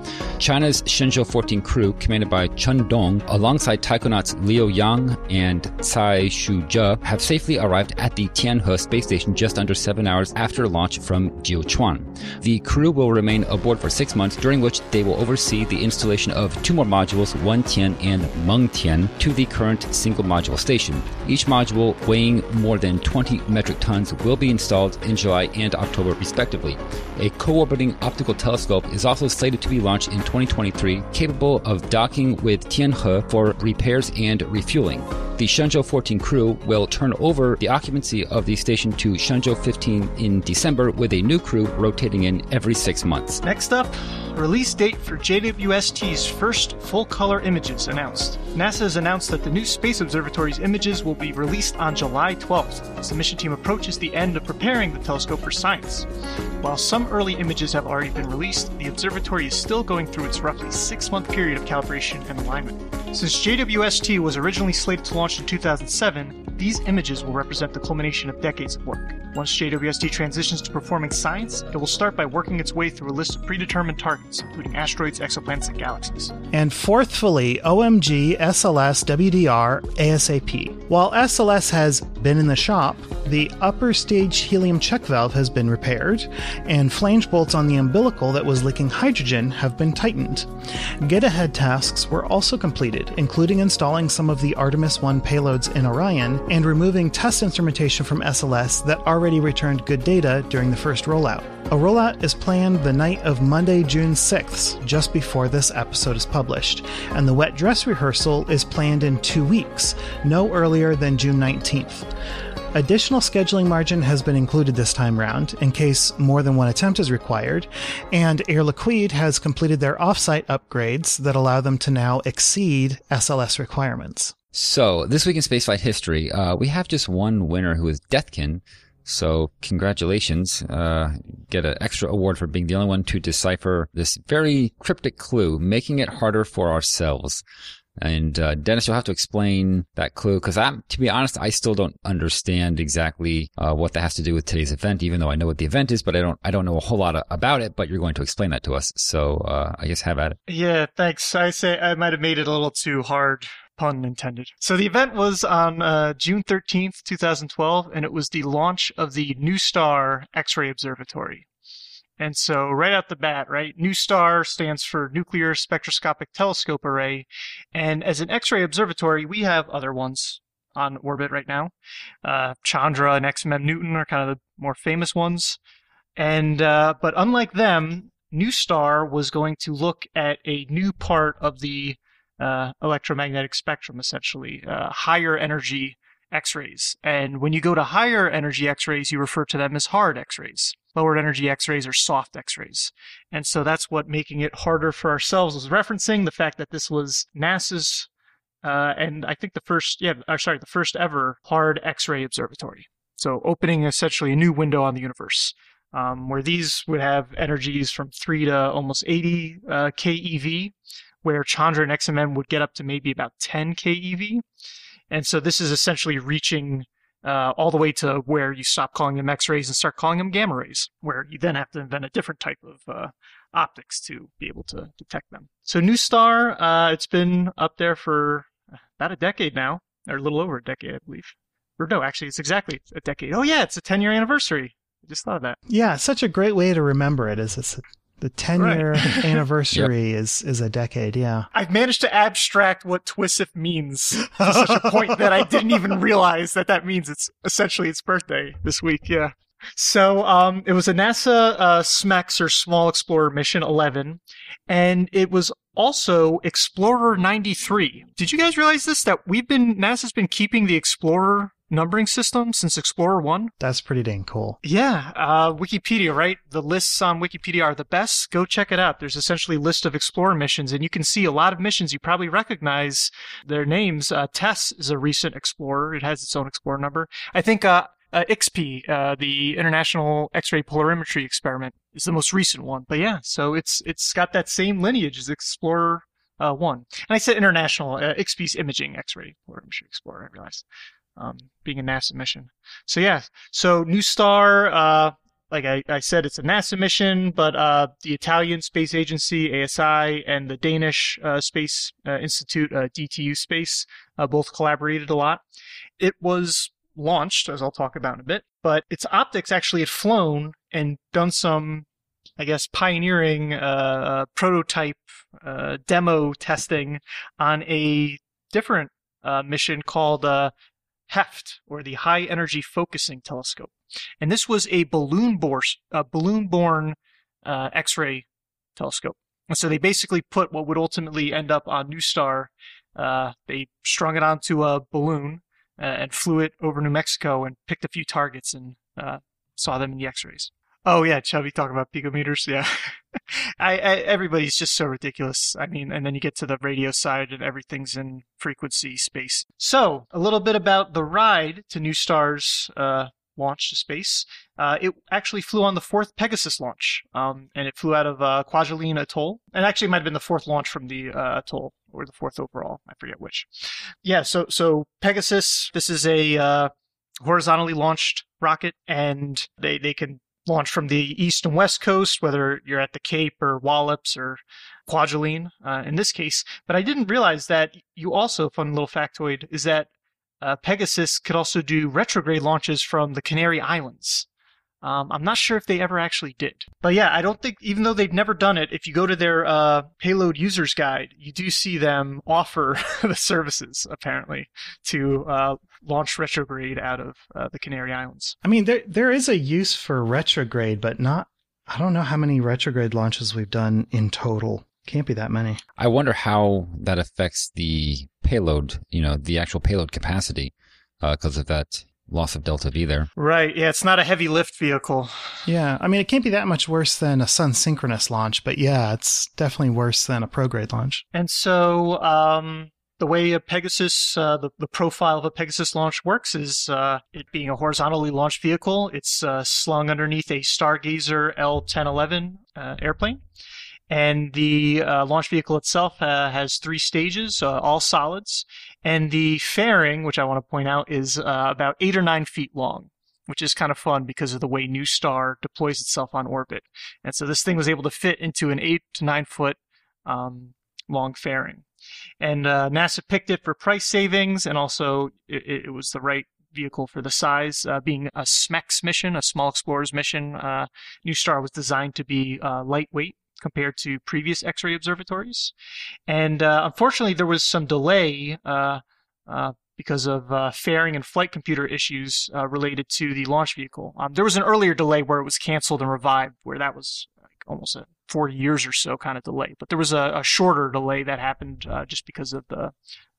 China's Shenzhou 14 crew, commanded by Chen Dong, alongside taikonauts Liu Yang and Cai Shuzhe, have safely arrived at the Tianhe space station just under seven hours after launch from Jiuquan. The crew will remain aboard for six months, during which they will oversee the installation of two more modules, Wentian and Mengtian, to the current single module station. Each module, weighing more than 20 metric tons, will be installed in July and October, respectively. A co orbiting optical telescope is also slated to be launched in 2023, capable of docking with Tianhe for repairs and refueling. The Shenzhou 14 crew will turn over the occupancy of the station to Shenzhou 15 in December, with a new crew rotating in every six months. Next up, release date for JWST's first full color images announced. NASA has announced that the new Space Observatory's images will be released on July 12th as the mission team approaches the end of preparing the telescope for science. While some early images have already been released, the observatory is still going through its roughly six month period of calibration and alignment. Since JWST was originally slated to launch in 2007, these images will represent the culmination of decades of work. Once JWST transitions to performing science, it will start by working its way through a list of predetermined targets, including asteroids, exoplanets, and galaxies. And fourthfully, OMG, SLS, WDR, ASAP. While SLS has been in the shop, the upper stage helium check valve has been repaired, and flange bolts on the umbilical that was leaking hydrogen have been tightened. Get ahead tasks were also completed, including installing some of the Artemis 1 payloads in Orion and removing test instrumentation from SLS that already returned good data during the first rollout. A rollout is planned the night of Monday, June 6th, just before this episode is published, and the wet dress rehearsal is planned in two weeks, no earlier than June 19th. Additional scheduling margin has been included this time round in case more than one attempt is required, and Air Liquide has completed their offsite upgrades that allow them to now exceed SLS requirements. So, this week in spaceflight history, uh, we have just one winner who is Deathkin. So, congratulations. Uh, get an extra award for being the only one to decipher this very cryptic clue, making it harder for ourselves. And uh, Dennis, you'll have to explain that clue because I'm, to be honest, I still don't understand exactly uh, what that has to do with today's event. Even though I know what the event is, but I don't, I don't know a whole lot about it. But you're going to explain that to us, so uh, I guess have at it. Yeah, thanks. I say I might have made it a little too hard pun intended. So the event was on uh, June 13th, 2012, and it was the launch of the NuSTAR X-ray Observatory. And so right out the bat, right, NuSTAR stands for Nuclear Spectroscopic Telescope Array. And as an X-ray observatory, we have other ones on orbit right now. Uh, Chandra and XMM Newton are kind of the more famous ones. And, uh, but unlike them, NuSTAR was going to look at a new part of the uh, electromagnetic spectrum, essentially, uh, higher energy X-rays. And when you go to higher energy X-rays, you refer to them as hard X-rays. Lower energy X-rays are soft X-rays. And so that's what making it harder for ourselves was referencing the fact that this was NASA's, uh, and I think the first, yeah, or sorry, the first ever hard X-ray observatory. So opening essentially a new window on the universe. Um, where these would have energies from 3 to almost 80 uh, keV, where Chandra and XMM would get up to maybe about 10 keV. And so this is essentially reaching uh, all the way to where you stop calling them X-rays and start calling them gamma rays, where you then have to invent a different type of uh, optics to be able to detect them. So NuSTAR, uh, it's been up there for about a decade now, or a little over a decade, I believe. Or no, actually, it's exactly a decade. Oh yeah, it's a 10 year anniversary. I just thought of that. Yeah, such a great way to remember it is it's the 10 year right. anniversary yep. is is a decade, yeah. I've managed to abstract what TWISIF means to such a point that I didn't even realize that that means it's essentially its birthday this week, yeah. So um, it was a NASA uh, SMEX or Small Explorer Mission 11, and it was also Explorer 93. Did you guys realize this? That we've been NASA's been keeping the Explorer numbering system since Explorer 1. That's pretty dang cool. Yeah, uh, Wikipedia, right? The lists on Wikipedia are the best. Go check it out. There's essentially a list of Explorer missions, and you can see a lot of missions you probably recognize their names. Uh, TESS is a recent Explorer. It has its own Explorer number. I think uh, uh, IXPE, uh, the International X-ray Polarimetry Experiment, is the most recent one. But yeah, so it's it's got that same lineage as Explorer uh, One. And I said international. Uh, IXPE's Imaging X-ray Polarimetry Explorer. I realized, um, being a NASA mission. So yeah, so NuSTAR. Uh, like I, I said, it's a NASA mission, but uh, the Italian Space Agency (ASI) and the Danish uh, Space uh, Institute uh, (DTU Space) uh, both collaborated a lot. It was launched, as I'll talk about in a bit, but its optics actually had flown and done some, I guess, pioneering uh, prototype uh, demo testing on a different uh, mission called HEFT, or the High Energy Focusing Telescope. And this was a balloon born, a balloon born uh, X-ray telescope. And so they basically put what would ultimately end up on NuSTAR. Uh, they strung it onto a balloon uh, and flew it over New Mexico and picked a few targets and uh, saw them in the X-rays. Oh yeah, Chubby talking about picometers. Yeah, I, I, everybody's just so ridiculous. I mean, and then you get to the radio side and everything's in frequency space. So a little bit about the ride to NuStar's uh, launch to space. Uh, it actually flew on the fourth Pegasus launch, um, and it flew out of uh, Kwajalein Atoll. And actually, it might have been the fourth launch from the uh, atoll, or the fourth overall. I forget which. Yeah. So so Pegasus. This is a uh, horizontally launched rocket, and they they can launch from the east and west coast, whether you're at the Cape or Wallops or Kwajalein uh, in this case. But I didn't realize that you also, fun little factoid, is that uh, Pegasus could also do retrograde launches from the Canary Islands. Um, I'm not sure if they ever actually did. But yeah, I don't think, even though they've never done it, if you go to their uh, payload users guide, you do see them offer the services, apparently, to uh, launch retrograde out of uh, the Canary Islands. I mean, there there is a use for retrograde, but not, I don't know how many retrograde launches we've done in total. Can't be that many. I wonder how that affects the payload, you know, the actual payload capacity because uh, of that loss of delta V there. Right. Yeah, it's not a heavy lift vehicle. Yeah, I mean, it can't be that much worse than a sun synchronous launch, but yeah, it's definitely worse than a prograde launch. And so, um, the way a Pegasus, uh, the, the profile of a Pegasus launch works is uh, it being a horizontally launched vehicle. It's uh, slung underneath a Stargazer L1011 uh, airplane. And the uh, launch vehicle itself uh, has three stages, uh, all solids. And the fairing, which I want to point out, is uh, about eight or nine feet long, which is kind of fun because of the way NuSTAR deploys itself on orbit. And so this thing was able to fit into an eight to nine foot um, long fairing. And uh, NASA picked it for price savings, and also it, it was the right vehicle for the size. Uh, being a SMEX mission, a small explorers mission, uh, Star was designed to be uh, lightweight compared to previous X-ray observatories. And uh, unfortunately, there was some delay uh, uh, because of uh, fairing and flight computer issues uh, related to the launch vehicle. Um, there was an earlier delay where it was canceled and revived, where that was like almost a 40 years or so kind of delay. But there was a, a shorter delay that happened uh, just because of the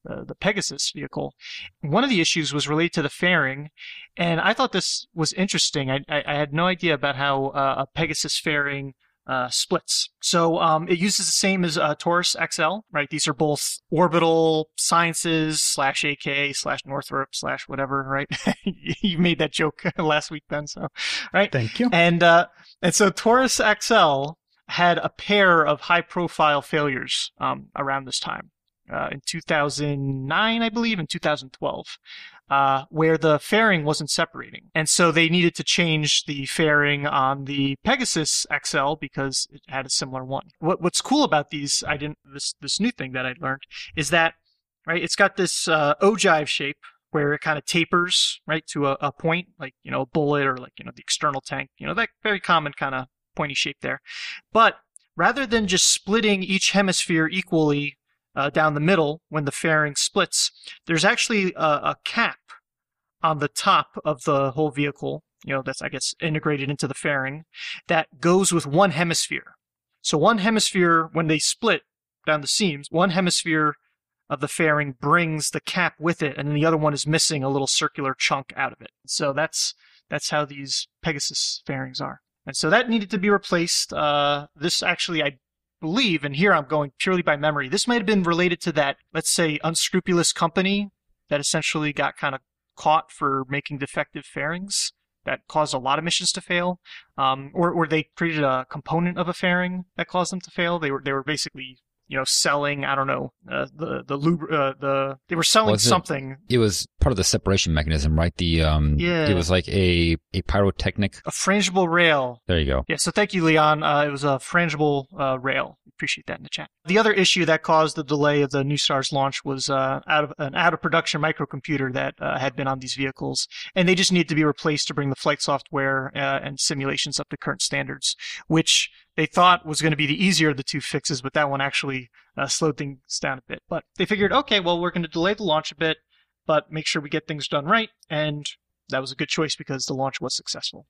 the, Pegasus vehicle. One of the issues was related to the fairing, and I thought this was interesting. I, I, I had no idea about how a Pegasus fairing uh, splits. So um, it uses the same as uh, Taurus XL, right? These are both orbital sciences slash AK slash Northrop slash whatever, right? you made that joke last week, Ben. So, right? Thank you. And uh, and so Taurus XL had a pair of high profile failures um, around this time. Uh, in 2009, I believe, and 2012 uh, where the fairing wasn't separating. And so they needed to change the fairing on the Pegasus XL because it had a similar one. What, what's cool about these, I didn't, this, this new thing that I learned is that, right, it's got this uh, ogive shape where it kind of tapers, right, to a, a point, like, you know, a bullet or like, you know, the external tank, you know, that very common kind of pointy shape there. But rather than just splitting each hemisphere equally uh, down the middle when the fairing splits, there's actually a, a, cap on the top of the whole vehicle, you know, that's, I guess, integrated into the fairing, that goes with one hemisphere. So one hemisphere, when they split down the seams, one hemisphere of the fairing brings the cap with it, and then the other one is missing a little circular chunk out of it. So that's that's how these Pegasus fairings are. And so that needed to be replaced. Uh, this actually, I believe, and here I'm going purely by memory, this might have been related to that, let's say, unscrupulous company that essentially got kind of caught for making defective fairings that caused a lot of missions to fail, um, or, or they created a component of a fairing that caused them to fail. They were they were basically you know, selling, I don't know, uh, the, the, lub- uh, the, they were selling Was it- something, It was part of the separation mechanism, right? The um, Yeah. it was like a a pyrotechnic. a frangible rail. There you go. Yeah, so thank you, Leon. Uh, it was a frangible uh, rail. Appreciate that in the chat. The other issue that caused the delay of the NuSTAR's launch was uh, out of an out of production microcomputer that uh, had been on these vehicles, and they just needed to be replaced to bring the flight software uh, and simulations up to current standards, which they thought was going to be the easier of the two fixes, but that one actually uh, slowed things down a bit. But they figured, okay, well, we're going to delay the launch a bit, but make sure we get things done right, and that was a good choice because the launch was successful.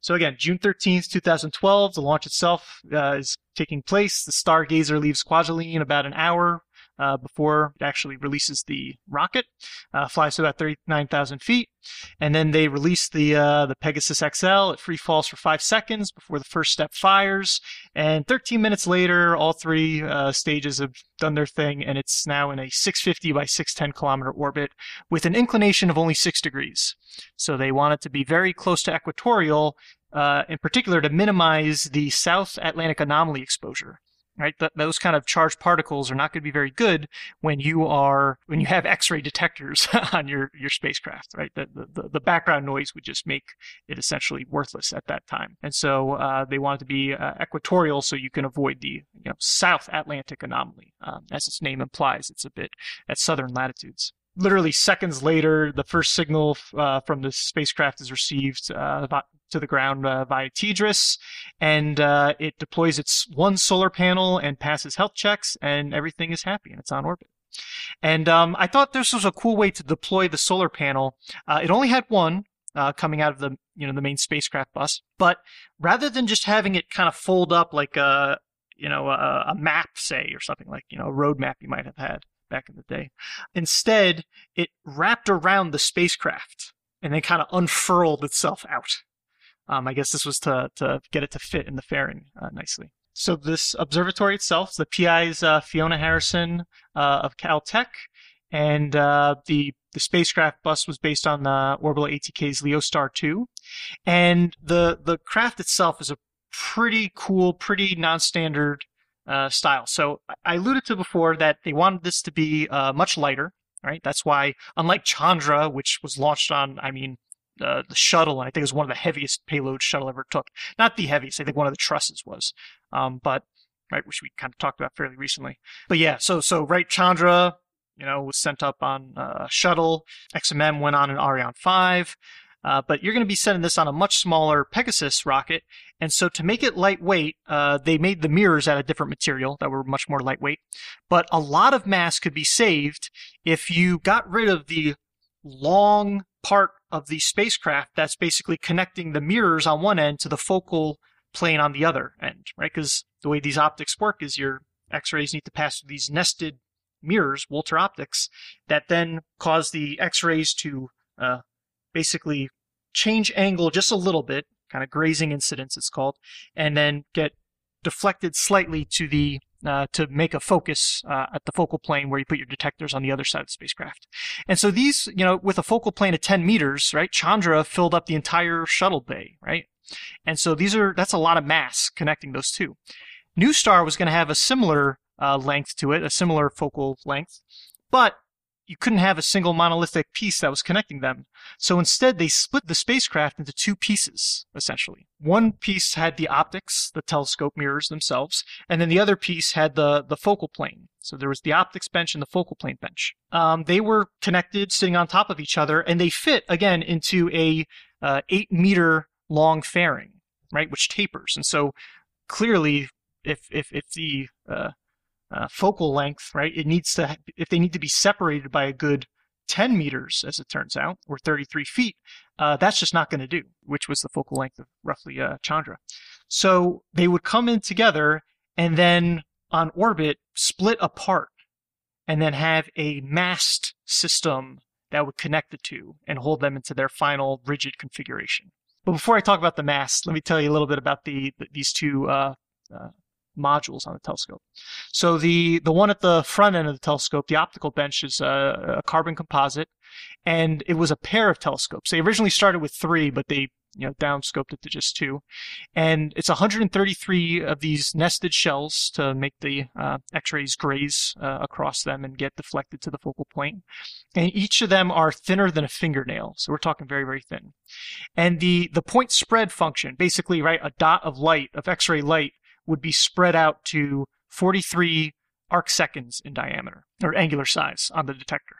So again, June 13th, 2012, the launch itself uh, is taking place. The Stargazer leaves Kwajalein about an hour uh, before it actually releases the rocket, uh, flies to about 39,000 feet, and then they release the uh, the Pegasus XL. It free falls for five seconds before the first step fires, and 13 minutes later, all three uh, stages have done their thing, and it's now in a 650 by 610 kilometer orbit with an inclination of only six degrees. So they want it to be very close to equatorial, uh, in particular to minimize the South Atlantic anomaly exposure. Right, Th- those kind of charged particles are not going to be very good when you are when you have X-ray detectors on your your spacecraft. Right, the, the the background noise would just make it essentially worthless at that time. And so uh, they want it to be uh, equatorial, so you can avoid the you know South Atlantic anomaly, um, as its name implies. It's a bit at southern latitudes literally seconds later, the first signal uh, from the spacecraft is received uh, to the ground uh, via TDRS, and uh, it deploys its one solar panel and passes health checks, and everything is happy and it's on orbit. And um, I thought this was a cool way to deploy the solar panel. Uh, it only had one. Uh, coming out of the you know the main spacecraft bus, but rather than just having it kind of fold up like a you know a, a map, say, or something like you know a road map you might have had back in the day, Instead, it wrapped around the spacecraft and then kind of unfurled itself out. Um, I guess this was to, to get it to fit in the fairing uh, nicely. So this observatory itself, the PI's uh, Fiona Harrison uh, of Caltech, and uh, the the spacecraft bus was based on the Orbital ATK's Leostar 2, and the the craft itself is a pretty cool, pretty non-standard uh, style. So I alluded to before that they wanted this to be uh, much lighter, right? That's why, unlike Chandra, which was launched on, I mean, uh, the shuttle, and I think it was one of the heaviest payload shuttle ever took. Not the heaviest, I think one of the trusses was. Um, but right, which we kind of talked about fairly recently. But yeah, so so right, Chandra, you know, was sent up on uh, shuttle. XMM went on an Ariane 5. Uh, but you're going to be sending this on a much smaller Pegasus rocket, and so to make it lightweight, uh, they made the mirrors out of different material that were much more lightweight. But a lot of mass could be saved if you got rid of the long part of the spacecraft that's basically connecting the mirrors on one end to the focal plane on the other end, right? Because the way these optics work is your X-rays need to pass through these nested mirrors, Wolter optics, that then cause the X-rays to uh, basically change angle just a little bit, kind of grazing incidence it's called, and then get deflected slightly to the uh, to make a focus uh, at the focal plane where you put your detectors on the other side of the spacecraft. And so these, you know, with a focal plane of 10 meters, right, Chandra filled up the entire shuttle bay, right? And so these are that's a lot of mass connecting those two. NuSTAR was going to have a similar uh, length to it, a similar focal length, but you couldn't have a single monolithic piece that was connecting them. So instead, they split the spacecraft into two pieces, essentially. One piece had the optics, the telescope mirrors themselves, and then the other piece had the, the focal plane. So there was the optics bench and the focal plane bench. Um, they were connected, sitting on top of each other, and they fit, again, into a uh, eight meter long fairing, right, which tapers. And so clearly, if, if, if the uh, uh, focal length, right? It needs to, if they need to be separated by a good 10 meters, as it turns out, or 33 feet, uh, that's just not going to do, which was the focal length of roughly uh, Chandra. So they would come in together and then on orbit split apart. and then have a mast system that would connect the two and hold them into their final rigid configuration. But before I talk about the mast, let me tell you a little bit about the, the these two uh, uh, modules on the telescope. So the the one at the front end of the telescope, the optical bench, is a, a carbon composite, and it was a pair of telescopes. They originally started with three, but they you know downscoped it to just two, and it's 133 of these nested shells to make the uh, X-rays graze uh, across them and get deflected to the focal point. And each of them are thinner than a fingernail, so we're talking very very thin. And the the point spread function, basically, right, a dot of light of X-ray light would be spread out to 43 arc seconds in diameter or angular size on the detector.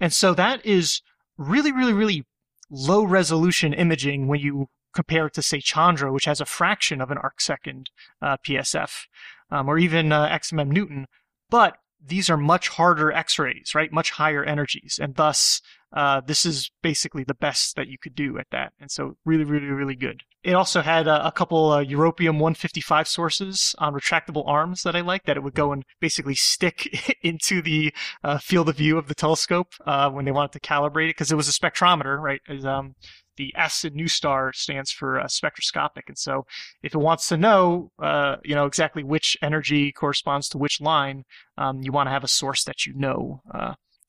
And so that is really, really, really low resolution imaging when you compare it to, say, Chandra, which has a fraction of an arc second uh, PSF, um, or even uh, XMM Newton. But these are much harder X-rays, right? Much higher energies, and thus uh, this is basically the best that you could do at that. And so, really, really, really good. It also had a, a couple uh, Europium 155 sources on retractable arms that I liked That it would go and basically stick into the uh, field of view of the telescope uh, when they wanted to calibrate it, because it was a spectrometer, right? Um, the S in NuSTAR stands for uh, spectroscopic, and so if it wants to know, uh, you know, exactly which energy corresponds to which line, um, you want to have a source that you know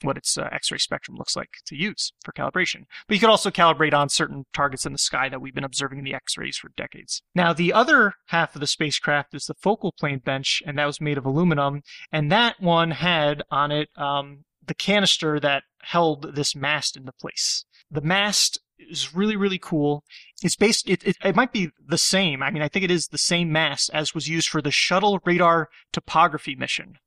what its uh, X-ray spectrum looks like to use for calibration. But you could also calibrate on certain targets in the sky that we've been observing in the X-rays for decades. Now, the other half of the spacecraft is the focal plane bench, and that was made of aluminum, and that one had on it um, the canister that held this mast into place. The mast is really really cool. It's based. It, it, it might be the same. I mean, I think it is the same mast as was used for the shuttle radar topography mission,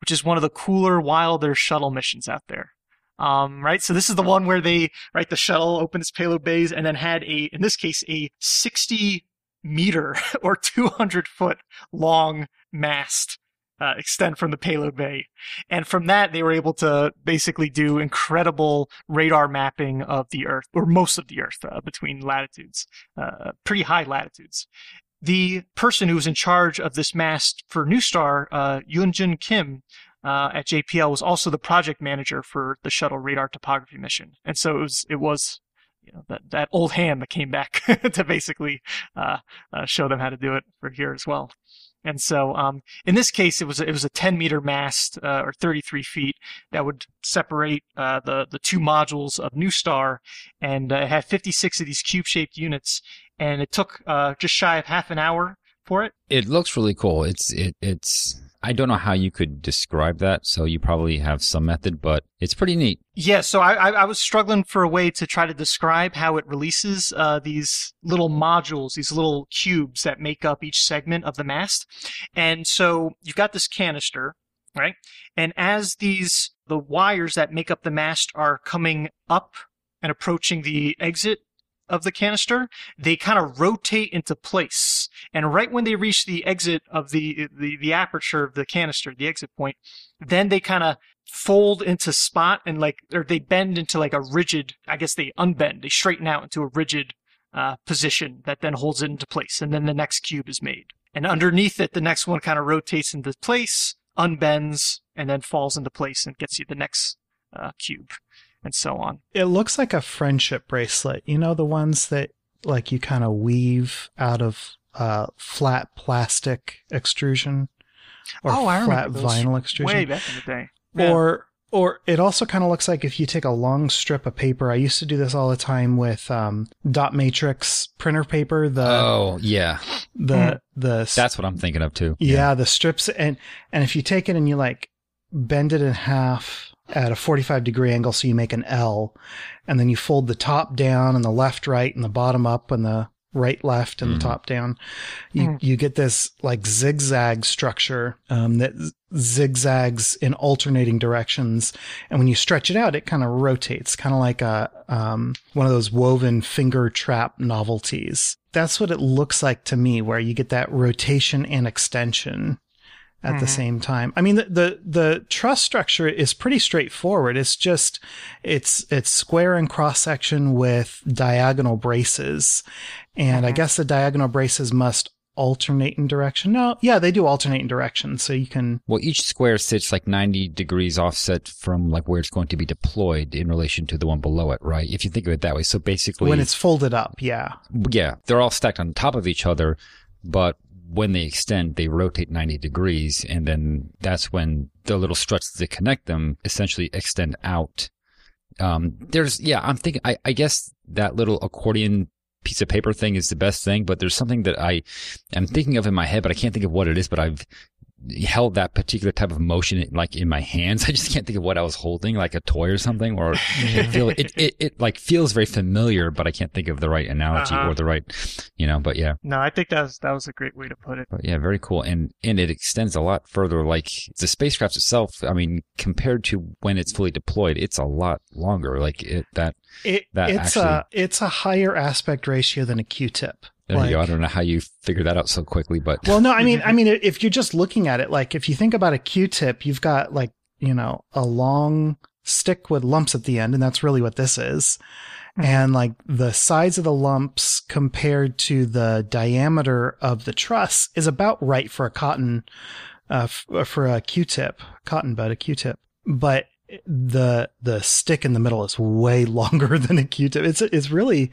which is one of the cooler, wilder shuttle missions out there. Um, right. So this is the one where they right the shuttle opened its payload bays and then had a in this case a 60 meter or 200 foot long mast uh, extend from the payload bay. And from that, they were able to basically do incredible radar mapping of the Earth, or most of the Earth, uh, between latitudes, uh, pretty high latitudes. The person who was in charge of this mast for NuSTAR, uh, Yoonjun Kim, uh, at JPL was also the project manager for the shuttle radar topography mission. And so it was, it was you know, that, that old hand that came back to basically uh, uh, show them how to do it for here as well. And so, um, in this case, it was it was a 10 meter mast uh, or 33 feet that would separate uh, the the two modules of NuSTAR, and uh, it had 56 of these cube-shaped units, and it took uh, just shy of half an hour for it. It looks really cool. It's it it's I don't know how you could describe that, so you probably have some method, but it's pretty neat. Yeah, so I, I, was struggling for a way to try to describe how it releases uh, these little modules, these little cubes that make up each segment of the mast. And so you've got this canister, right? And as these, the wires that make up the mast are coming up and approaching the exit of the canister, they kind of rotate into place. And right when they reach the exit of the, the, the aperture of the canister, the exit point, then they kind of fold into spot and like, or they bend into like a rigid, I guess they unbend, they straighten out into a rigid uh, position that then holds it into place. And then the next cube is made. And underneath it, the next one kind of rotates into place, unbends, and then falls into place and gets you the next uh, cube and so on. It looks like a friendship bracelet. You know, the ones that like you kind of weave out of uh, flat plastic extrusion or oh, I flat vinyl extrusion. Way back in the day. Yeah. Or or it also kind of looks like if you take a long strip of paper. I used to do this all the time with um, dot matrix printer paper. The oh yeah, the mm. the that's what I'm thinking of too. Yeah, yeah, the strips and and if you take it and you like bend it in half at a 45 degree angle so you make an L and then you fold the top down and the left right and the bottom up and the right left and mm. the top down you mm. you get this like zigzag structure um, that zigzags in alternating directions and when you stretch it out it kind of rotates kind of like a um, one of those woven finger trap novelties that's what it looks like to me where you get that rotation and extension at mm-hmm. the same time. I mean, the, the, the truss structure is pretty straightforward. It's just, it's, it's square and cross section with diagonal braces. And mm-hmm. I guess the diagonal braces must alternate in direction. No, yeah, they do alternate in direction, so you can. Well, each square sits like 90 degrees offset from like where it's going to be deployed in relation to the one below it, right? If you think of it that way. So basically, when it's folded up, yeah, yeah, they're all stacked on top of each other, but when they extend, they rotate 90 degrees, and then that's when the little struts that connect them essentially extend out. Um, there's, yeah, I'm thinking, I, I guess that little accordion piece of paper thing is the best thing, but there's something that I am thinking of in my head, but I can't think of what it is, but I've held that particular type of motion like in my hands. I just can't think of what I was holding, like a toy or something, or it, feel, it, it, it like feels very familiar, but I can't think of the right analogy uh-huh. or the right, you know, but yeah. No, I think that was, that was a great way to put it. But yeah, very cool. And, and it extends a lot further. Like the spacecraft itself, I mean, compared to when it's fully deployed, it's a lot longer. Like it, that, it, that it's actually, a, it's a higher aspect ratio than a Q-tip. There like, you go. I don't know how you figured that out so quickly, but well, no, I mean, I mean, if you're just looking at it, like if you think about a Q-tip, you've got like you know a long stick with lumps at the end, and that's really what this is. Mm-hmm. And like the size of the lumps compared to the diameter of the truss is about right for a cotton, uh, f- for a Q-tip, cotton bud, a Q-tip. But the the stick in the middle is way longer than a Q-tip. It's it's really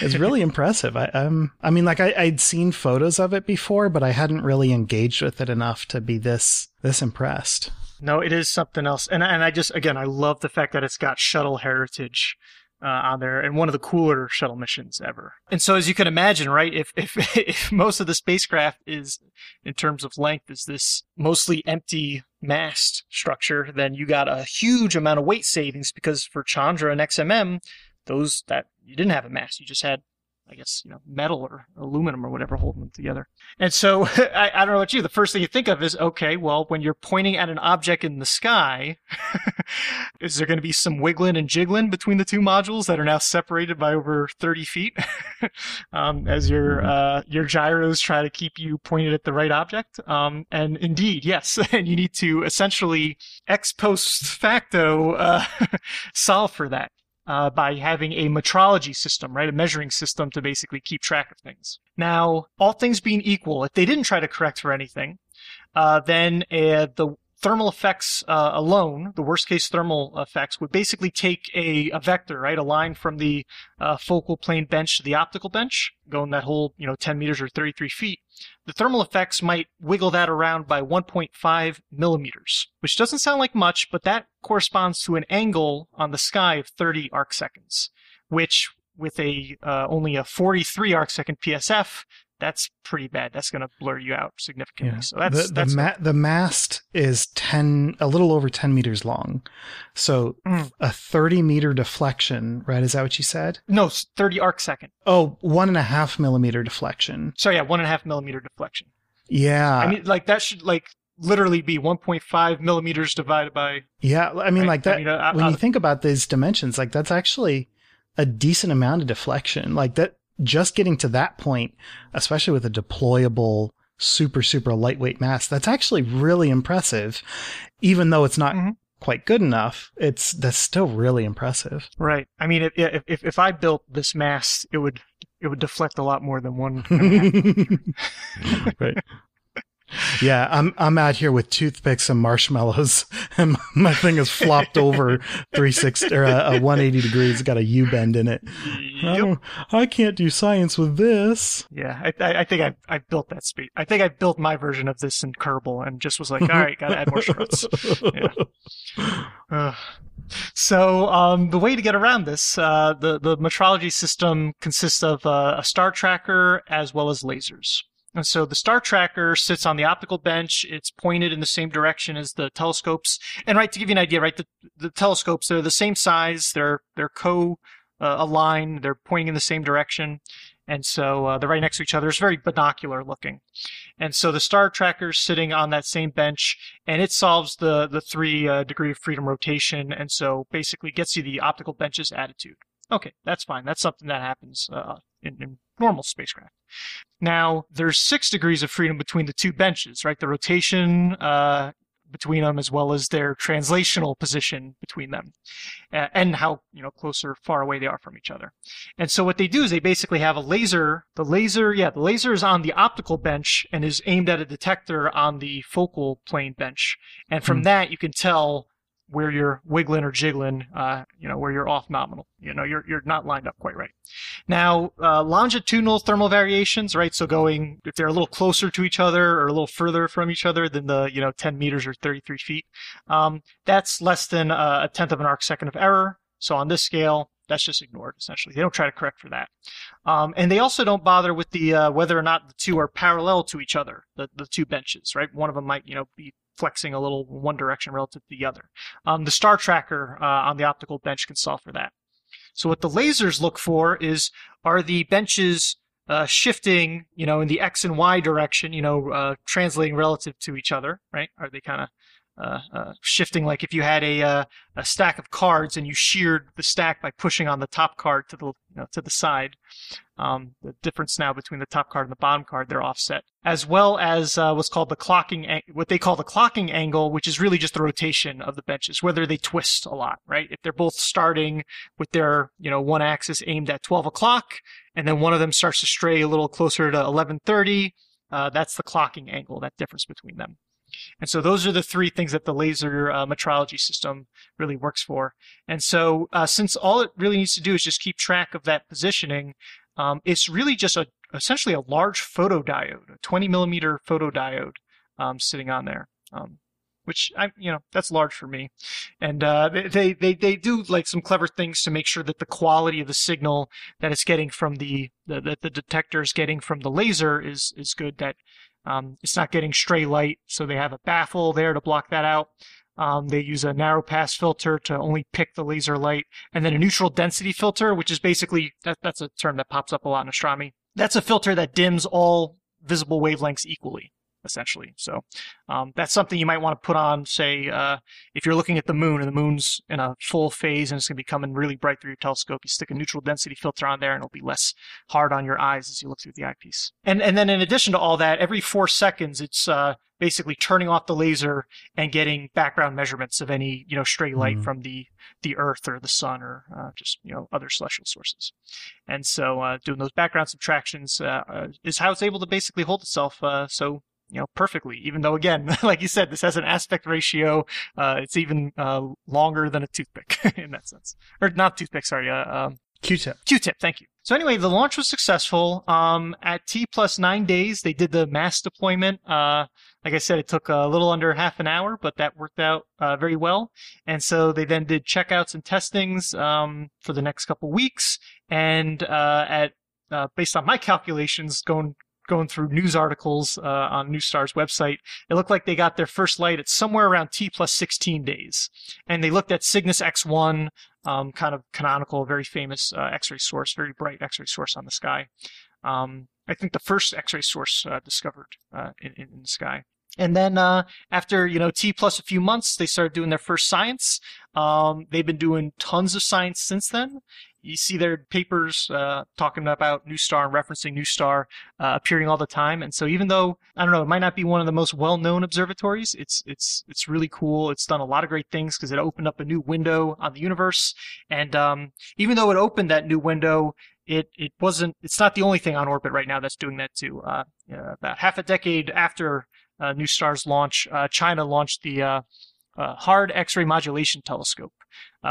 it's really impressive. I um I mean like I, I'd seen photos of it before, but I hadn't really engaged with it enough to be this this impressed. No, it is something else, and and I just again I love the fact that it's got shuttle heritage uh, on there and one of the cooler shuttle missions ever. And so, as you can imagine, right, if, if, if most of the spacecraft is, in terms of length, is this mostly empty mast structure, then you got a huge amount of weight savings because for Chandra and XMM, those that you didn't have a mast, you just had I guess, you know, metal or aluminum or whatever holding them together. And so I, I, don't know about you, the first thing you think of is, okay, well, when you're pointing at an object in the sky, is there going to be some wiggling and jiggling between the two modules that are now separated by over 30 feet um, as your, mm-hmm. uh, your gyros try to keep you pointed at the right object? Um, and indeed, yes. and you need to essentially ex post facto, uh, solve for that uh, by having a metrology system, right? A measuring system to basically keep track of things. Now, all things being equal, if they didn't try to correct for anything, uh, then uh, the thermal effects uh, alone, the worst case thermal effects, would basically take a, a vector, right, a line from the uh, focal plane bench to the optical bench, going that whole, you know, 10 meters or 33 feet. The thermal effects might wiggle that around by 1.5 millimeters, which doesn't sound like much, but that corresponds to an angle on the sky of 30 arc seconds, which with a uh, only a 43 arc second PSF that's pretty bad. That's going to blur you out significantly. Yeah. So that's the that's the, ma- the, mast is ten, a little over ten meters long. So mm. a thirty meter deflection, right? Is that what you said? No, thirty arc second. Oh, one and a half millimeter deflection. So yeah, one and a half millimeter deflection. Yeah, I mean, like that should like literally be 1.5 millimeters divided by. Yeah, I mean, right? like that. I mean, uh, when uh, you think about these dimensions, like that's actually a decent amount of deflection. Like that just getting to that point, especially with a deployable super, super lightweight mast, that's actually really impressive. Even though it's not mm-hmm. quite good enough, it's, that's still really impressive. Right. I mean, if, if, if I built this mast, it would, it would deflect a lot more than one. right yeah, I'm I'm out here with toothpicks and marshmallows, and my thing is flopped over 360 or a, a 180 degrees. It's got a U bend in it. Yep. I, I, can't do science with this. Yeah, I, I think I I built that speed. I think I built my version of this in Kerbal and just was like, all right, gotta add more struts. Yeah. Uh, so um, the way to get around this, uh, the the metrology system consists of uh, a star tracker as well as lasers. And so the star tracker sits on the optical bench. It's pointed in the same direction as the telescopes. And right to give you an idea, right, the, the telescopes they're the same size. They're they're co uh, aligned. They're pointing in the same direction. And so uh, they're right next to each other. It's very binocular looking. And so the star tracker is sitting on that same bench, and it solves the the three uh, degree of freedom rotation, and so basically gets you the optical bench's attitude. Okay, that's fine. That's something that happens uh, in, in normal spacecraft. Now, there's six degrees of freedom between the two benches, right? The rotation uh, between them as well as their translational position between them uh, and how you know close or far away they are from each other and so what they do is they basically have a laser the laser yeah the laser is on the optical bench and is aimed at a detector on the focal plane bench and from mm. that you can tell where you're wiggling or jiggling, uh, you know, where you're off nominal. You know, you're, you're not lined up quite right. Now, uh, longitudinal thermal variations, right? So going, if they're a little closer to each other or a little further from each other than the, you know, 10 meters or 33 feet, um, that's less than a tenth of an arc second of error. So on this scale, that's just ignored essentially. They don't try to correct for that, um, and they also don't bother with the uh, whether or not the two are parallel to each other. The the two benches, right? One of them might you know be flexing a little one direction relative to the other. Um, the star tracker uh, on the optical bench can solve for that. So what the lasers look for is are the benches uh, shifting, you know, in the x and y direction, you know, uh, translating relative to each other, right? Are they kind of uh, uh, shifting like if you had a uh, a stack of cards and you sheared the stack by pushing on the top card to the you know, to the side. Um, the difference now between the top card and the bottom card they're offset, as well as uh, what's called the clocking what they call the clocking angle, which is really just the rotation of the benches, whether they twist a lot, right? If they're both starting with their you know one axis aimed at 12 o'clock, and then one of them starts to stray a little closer to 11:30. Uh, that's the clocking angle, that difference between them. And so those are the three things that the laser uh, metrology system really works for. And so uh, since all it really needs to do is just keep track of that positioning, um, it's really just a essentially a large photodiode, a 20 millimeter photodiode um, sitting on there. Um, which I, you know, that's large for me. And uh, they, they they do like some clever things to make sure that the quality of the signal that it's getting from the the, the, the detector is getting from the laser is is good. That um, it's not getting stray light, so they have a baffle there to block that out. Um, they use a narrow pass filter to only pick the laser light, and then a neutral density filter, which is basically that, that's a term that pops up a lot in astronomy. That's a filter that dims all visible wavelengths equally essentially. So um, that's something you might want to put on, say, uh, if you're looking at the moon and the moon's in a full phase and it's going to be coming really bright through your telescope, you stick a neutral density filter on there and it'll be less hard on your eyes as you look through the eyepiece. And and then in addition to all that, every four seconds, it's uh, basically turning off the laser and getting background measurements of any you know stray light mm-hmm. from the the Earth or the Sun or uh, just you know other celestial sources. And so uh, doing those background subtractions uh, uh, is how it's able to basically hold itself. so you know, perfectly. Even though, again, like you said, this has an aspect ratio. Uh, it's even uh, longer than a toothpick in that sense, or not toothpick. Sorry, uh, um, Q-tip. Q-tip. Thank you. So anyway, the launch was successful. Um, at T plus nine days, they did the mast deployment. Uh, like I said, it took a little under half an hour, but that worked out uh, very well. And so they then did checkouts and testings um, for the next couple weeks. And uh, at uh, based on my calculations, going going through news articles uh, on NuStar's website, it looked like they got their first light at somewhere around T plus 16 days. And they looked at Cygnus X1, um, kind of canonical, very famous uh, X-ray source, very bright X-ray source on the sky. Um, I think the first X-ray source uh, discovered uh, in, in, the sky. And then uh, after you know T plus a few months, they started doing their first science. Um, they've been doing tons of science since then, you see their papers uh, talking about NuSTAR and referencing NuStar uh, appearing all the time. And so even though I don't know, it might not be one of the most well-known observatories, it's it's it's really cool. It's done a lot of great things because it opened up a new window on the universe. And um, even though it opened that new window, it it wasn't. It's not the only thing on orbit right now that's doing that too. Uh, about half a decade after uh, Star's launch, uh, China launched the uh, Hard X-ray Modulation Telescope,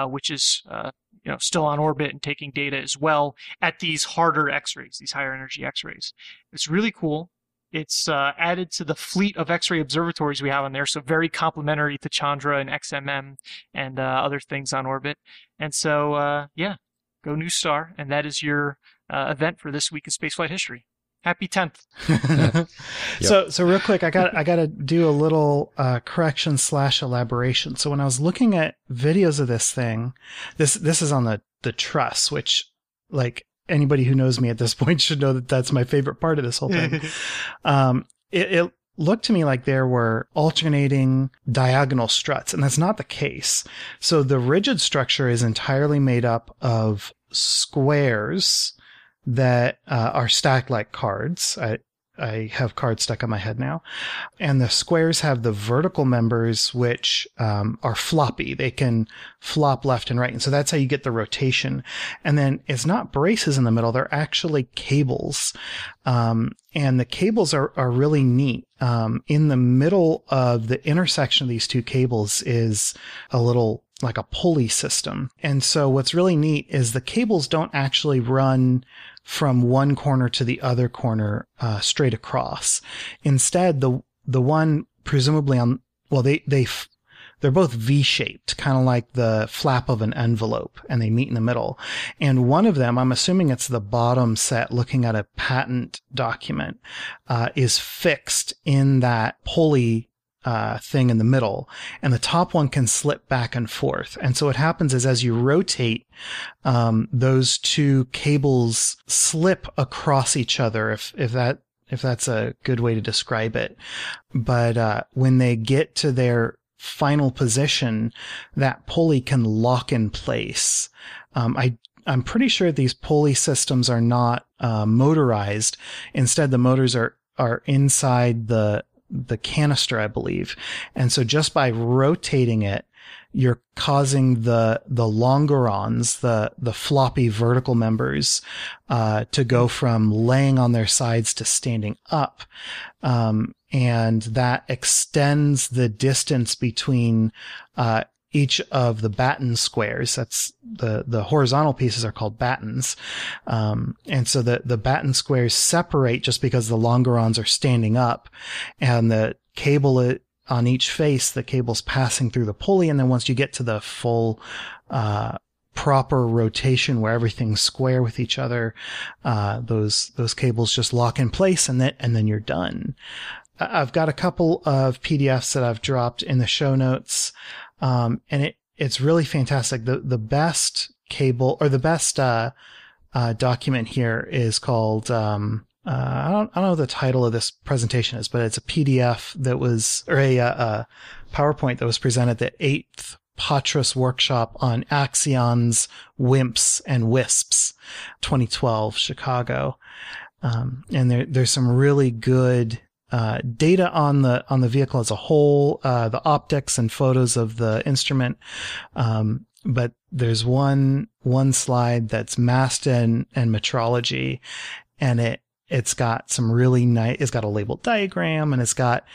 which is you know, still on orbit and taking data as well at these harder X-rays, these higher energy X-rays. It's really cool. It's uh, added to the fleet of X-ray observatories we have on there, so very complementary to Chandra and XMM and uh, other things on orbit. And so, uh, yeah, go NuStar, and that is your uh, event for this week in spaceflight history. Happy 10th. yep. So, so real quick, I got, I got to do a little, uh, correction slash elaboration. So when I was looking at videos of this thing, this, this is on the, the truss, which like anybody who knows me at this point should know that that's my favorite part of this whole thing. um, it, it looked to me like there were alternating diagonal struts, and that's not the case. So the rigid structure is entirely made up of squares that uh, are stacked like cards. I, I have cards stuck on my head now. And the squares have the vertical members, which um, are floppy. They can flop left and right. And so that's how you get the rotation. And then it's not braces in the middle. They're actually cables. Um, and the cables are, are really neat. Um, in the middle of the intersection of these two cables is a little like a pulley system. And so what's really neat is the cables don't actually run from one corner to the other corner uh, straight across. Instead, the the one presumably on well they they they're both V-shaped, kind of like the flap of an envelope, and they meet in the middle. And one of them, I'm assuming it's the bottom set, looking at a patent document, uh, is fixed in that pulley uh, thing in the middle, and the top one can slip back and forth. And so what happens is as you rotate, um, those two cables slip across each other. If if that if that's a good way to describe it, but uh, when they get to their final position, that pulley can lock in place. Um, I I'm pretty sure these pulley systems are not uh, motorized. Instead, the motors are are inside the the canister, I believe. And so just by rotating it, you're causing the the longerons, the the floppy vertical members, uh, to go from laying on their sides to standing up, um, and that extends the distance between uh, each of the batten squares. That's the, the horizontal pieces are called battens. Um, and so the, the batten squares separate just because the longerons are standing up and the cable on each face, the cable's passing through the pulley. And then once you get to the full, uh, proper rotation where everything's square with each other, uh, those, those cables just lock in place and then, and then you're done. I've got a couple of PDFs that I've dropped in the show notes. Um, and it, it's really fantastic. The, the best cable or the best, uh, uh, document here is called, um, uh, I don't, I don't know what the title of this presentation is, but it's a PDF that was, or a, uh, a PowerPoint that was presented the eighth Patras workshop on axions, WIMPs, and WISPs, 2012, Chicago. Um, and there, there's some really good uh, data on the on the vehicle as a whole, uh, the optics and photos of the instrument. Um, but there's one one slide that's mast and, and metrology, and it it's got some really nice. It's got a labeled diagram, and it's got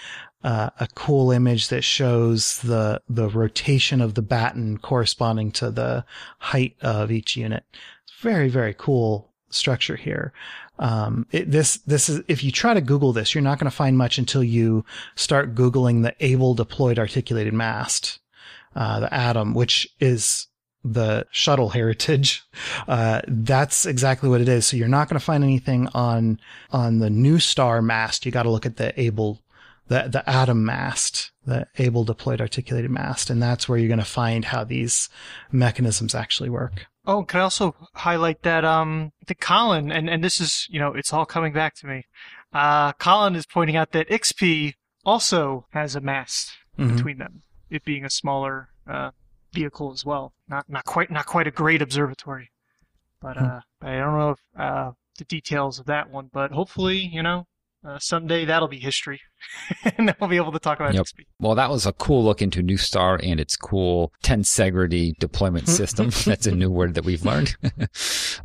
uh, a cool image that shows the the rotation of the batten corresponding to the height of each unit. Very very cool structure here. Um, it, this, this is, if you try to Google this, you're not going to find much until you start Googling the Able Deployed Articulated Mast, uh, the ADAM, which is the shuttle heritage. Uh, that's exactly what it is. So you're not going to find anything on, on the NuSTAR mast. You got to look at the Able, the, the ADAM mast, the Able Deployed Articulated Mast. And that's where you're going to find how these mechanisms actually work. Oh, can I also highlight that um the Colin and and this is you know it's all coming back to me. Uh, Colin is pointing out that IXPE also has a mast mm-hmm. between them, it being a smaller uh, vehicle as well. Not not quite not quite a great observatory, but hmm. uh, I don't know if uh, the details of that one. But hopefully, you know, uh, someday that'll be history, and then we'll be able to talk about yep. IXPE. Well, that was a cool look into NuSTAR and its cool tensegrity deployment system. That's a new word that we've learned.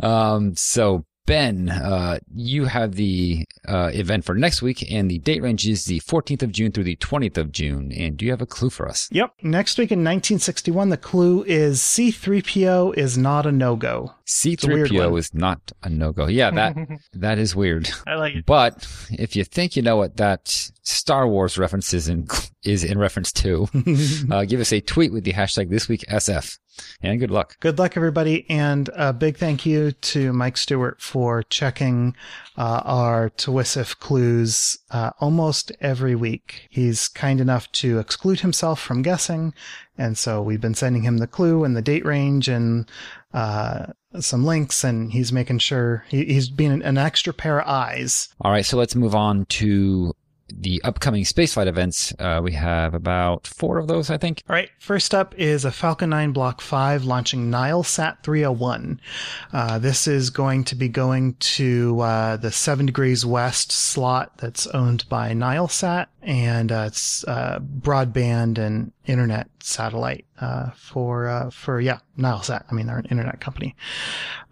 um, so Ben, uh, you have the uh, event for next week, and the date range is the 14th of June through the 20th of June. And do you have a clue for us? Yep. Next week in 1961, the clue is C3PO is not a no go. C3PO is not a no go. Yeah, that that is weird. I like it. But if you think you know what that Star Wars reference is in, is in reference to, uh, give us a tweet with the hashtag this week SF. And good luck. Good luck, everybody. And a big thank you to Mike Stewart for checking uh, our TWISIF clues uh, almost every week. He's kind enough to exclude himself from guessing. And so we've been sending him the clue and the date range and uh, some links, and he's making sure he, he's being an extra pair of eyes. All right. So let's move on to the upcoming spaceflight events, uh, we have about four of those, I think. All right. First up is a Falcon 9 Block 5 launching Nilesat 301. Uh, this is going to be going to uh, the 7 degrees west slot that's owned by Nilesat, and uh, it's uh, broadband and internet satellite uh, for uh, for yeah Nilesat. I mean they're an internet company.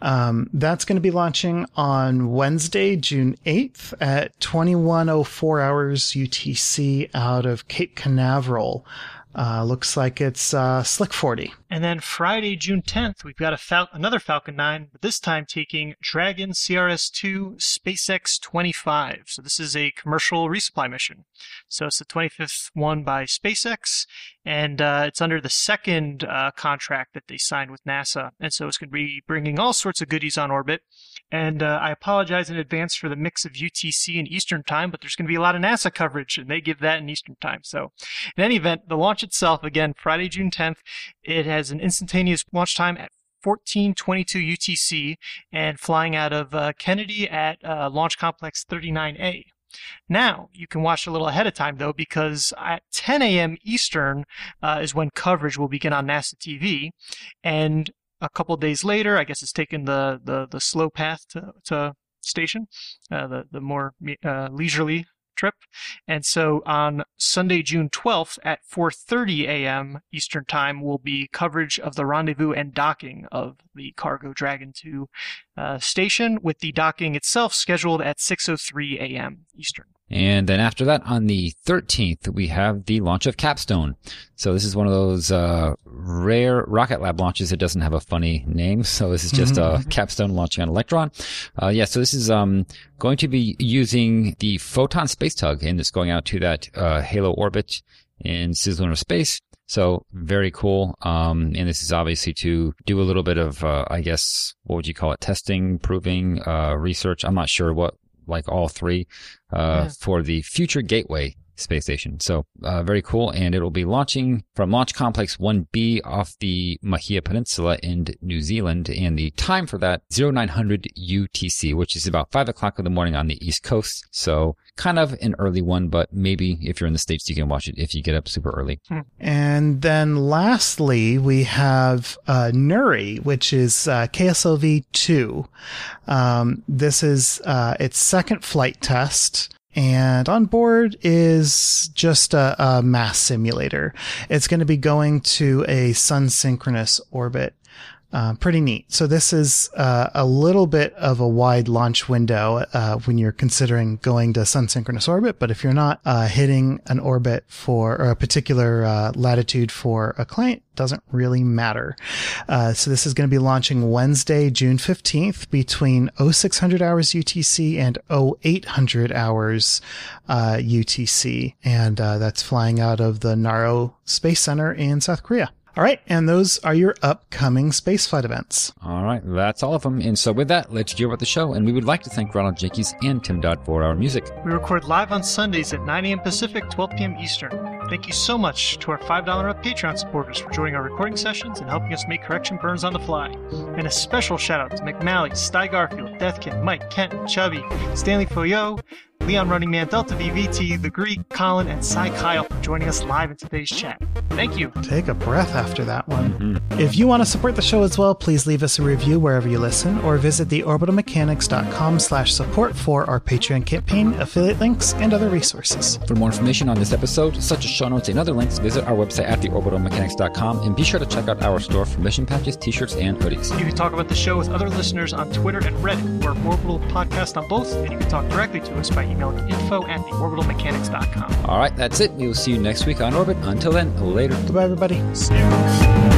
Um, that's going to be launching on Wednesday, June eighth at twenty one oh four hours UTC out of Cape Canaveral. Uh, looks like it's uh, Slick 40. And then Friday, June 10th, we've got Fal- another Falcon 9, but this time taking Dragon CRS-2 SpaceX 25. So this is a commercial resupply mission. So it's the 25th one by SpaceX, and uh, it's under the second uh, contract that they signed with NASA. And so it's going to be bringing all sorts of goodies on orbit. And uh, I apologize in advance for the mix of UTC and Eastern time, but there's going to be a lot of NASA coverage, and they give that in Eastern time. So, in any event, the launch itself, again, Friday, June 10th, it has an instantaneous launch time at 1422 UTC and flying out of uh, Kennedy at uh, Launch Complex 39A. Now, you can watch a little ahead of time though, because at 10 a.m. Eastern uh, is when coverage will begin on NASA TV. And a couple days later, I guess it's taken the, the, the slow path to, to station, uh, the, the more uh, leisurely trip. And so on Sunday, June 12th at 4:30 a.m. Eastern Time will be coverage of the rendezvous and docking of the Cargo Dragon 2 uh, station, with the docking itself scheduled at 6:03 a.m. Eastern. And then after that, on the 13th, we have the launch of Capstone. So this is one of those uh, rare Rocket Lab launches that doesn't have a funny name. So this is just mm-hmm. a Capstone launching on Electron. Uh, yeah, so this is um, going to be using the Photon Space Tug, and it's going out to that uh, Halo orbit in cislunar space. So very cool. Um, and this is obviously to do a little bit of, uh, I guess, what would you call it? Testing, proving, uh, research. I'm not sure what like all three, uh, yeah. for the future gateway space station. So, uh, very cool. And it'll be launching from Launch Complex 1B off the Mahia Peninsula in New Zealand. And the time for that, 0900 UTC, which is about five o'clock in the morning on the East Coast. So kind of an early one, but maybe if you're in the States, you can watch it if you get up super early. Hmm. And then lastly, we have, uh, Nuri, which is, uh, KSLV 2. Um, this is, uh, its second flight test. And on board is just a, a mass simulator. It's going to be going to a sun synchronous orbit. Uh, pretty neat. So this is uh, a little bit of a wide launch window uh, when you're considering going to sun synchronous orbit. But if you're not uh, hitting an orbit for or a particular uh, latitude for a client, doesn't really matter. Uh, so this is going to be launching Wednesday, June 15th between 0600 hours UTC and 0800 hours UTC, and that's flying out of the Naro Space Center in South Korea. All right, and those are your upcoming spaceflight events. All right, that's all of them. And so with that, let's hear about the show. And we would like to thank Ronald Jenkins and Tim Dodd for our music. We record live on Sundays at 9 a.m. Pacific, 12 p.m. Eastern. Thank you so much to our $5 up Patreon supporters for joining our recording sessions and helping us make correction burns on the fly. And a special shout out to McMally, Sty Garfield, Deathkin, Mike, Kent, Chubby, Stanley Foyo, Leon Running Man, Delta VVT, The Greek, Colin, and Cy Kyle for joining us live in today's chat. Thank you. Take a breath after that one. Mm-hmm. If you want to support the show as well, please leave us a review wherever you listen or visit the orbitalmechanics.com slash support for our Patreon campaign, affiliate links, and other resources. For more information on this episode, such as show notes and other links, visit our website at theorbitalmechanics.com and be sure to check out our store for mission patches, t-shirts, and hoodies. You can talk about the show with other listeners on Twitter and Reddit. We're Orbital Podcast on both, and you can talk directly to us by emailing info at theorbitalmechanics.com. All right, that's it. We will see you next week on Orbit. Until then, later. Goodbye, everybody. See you.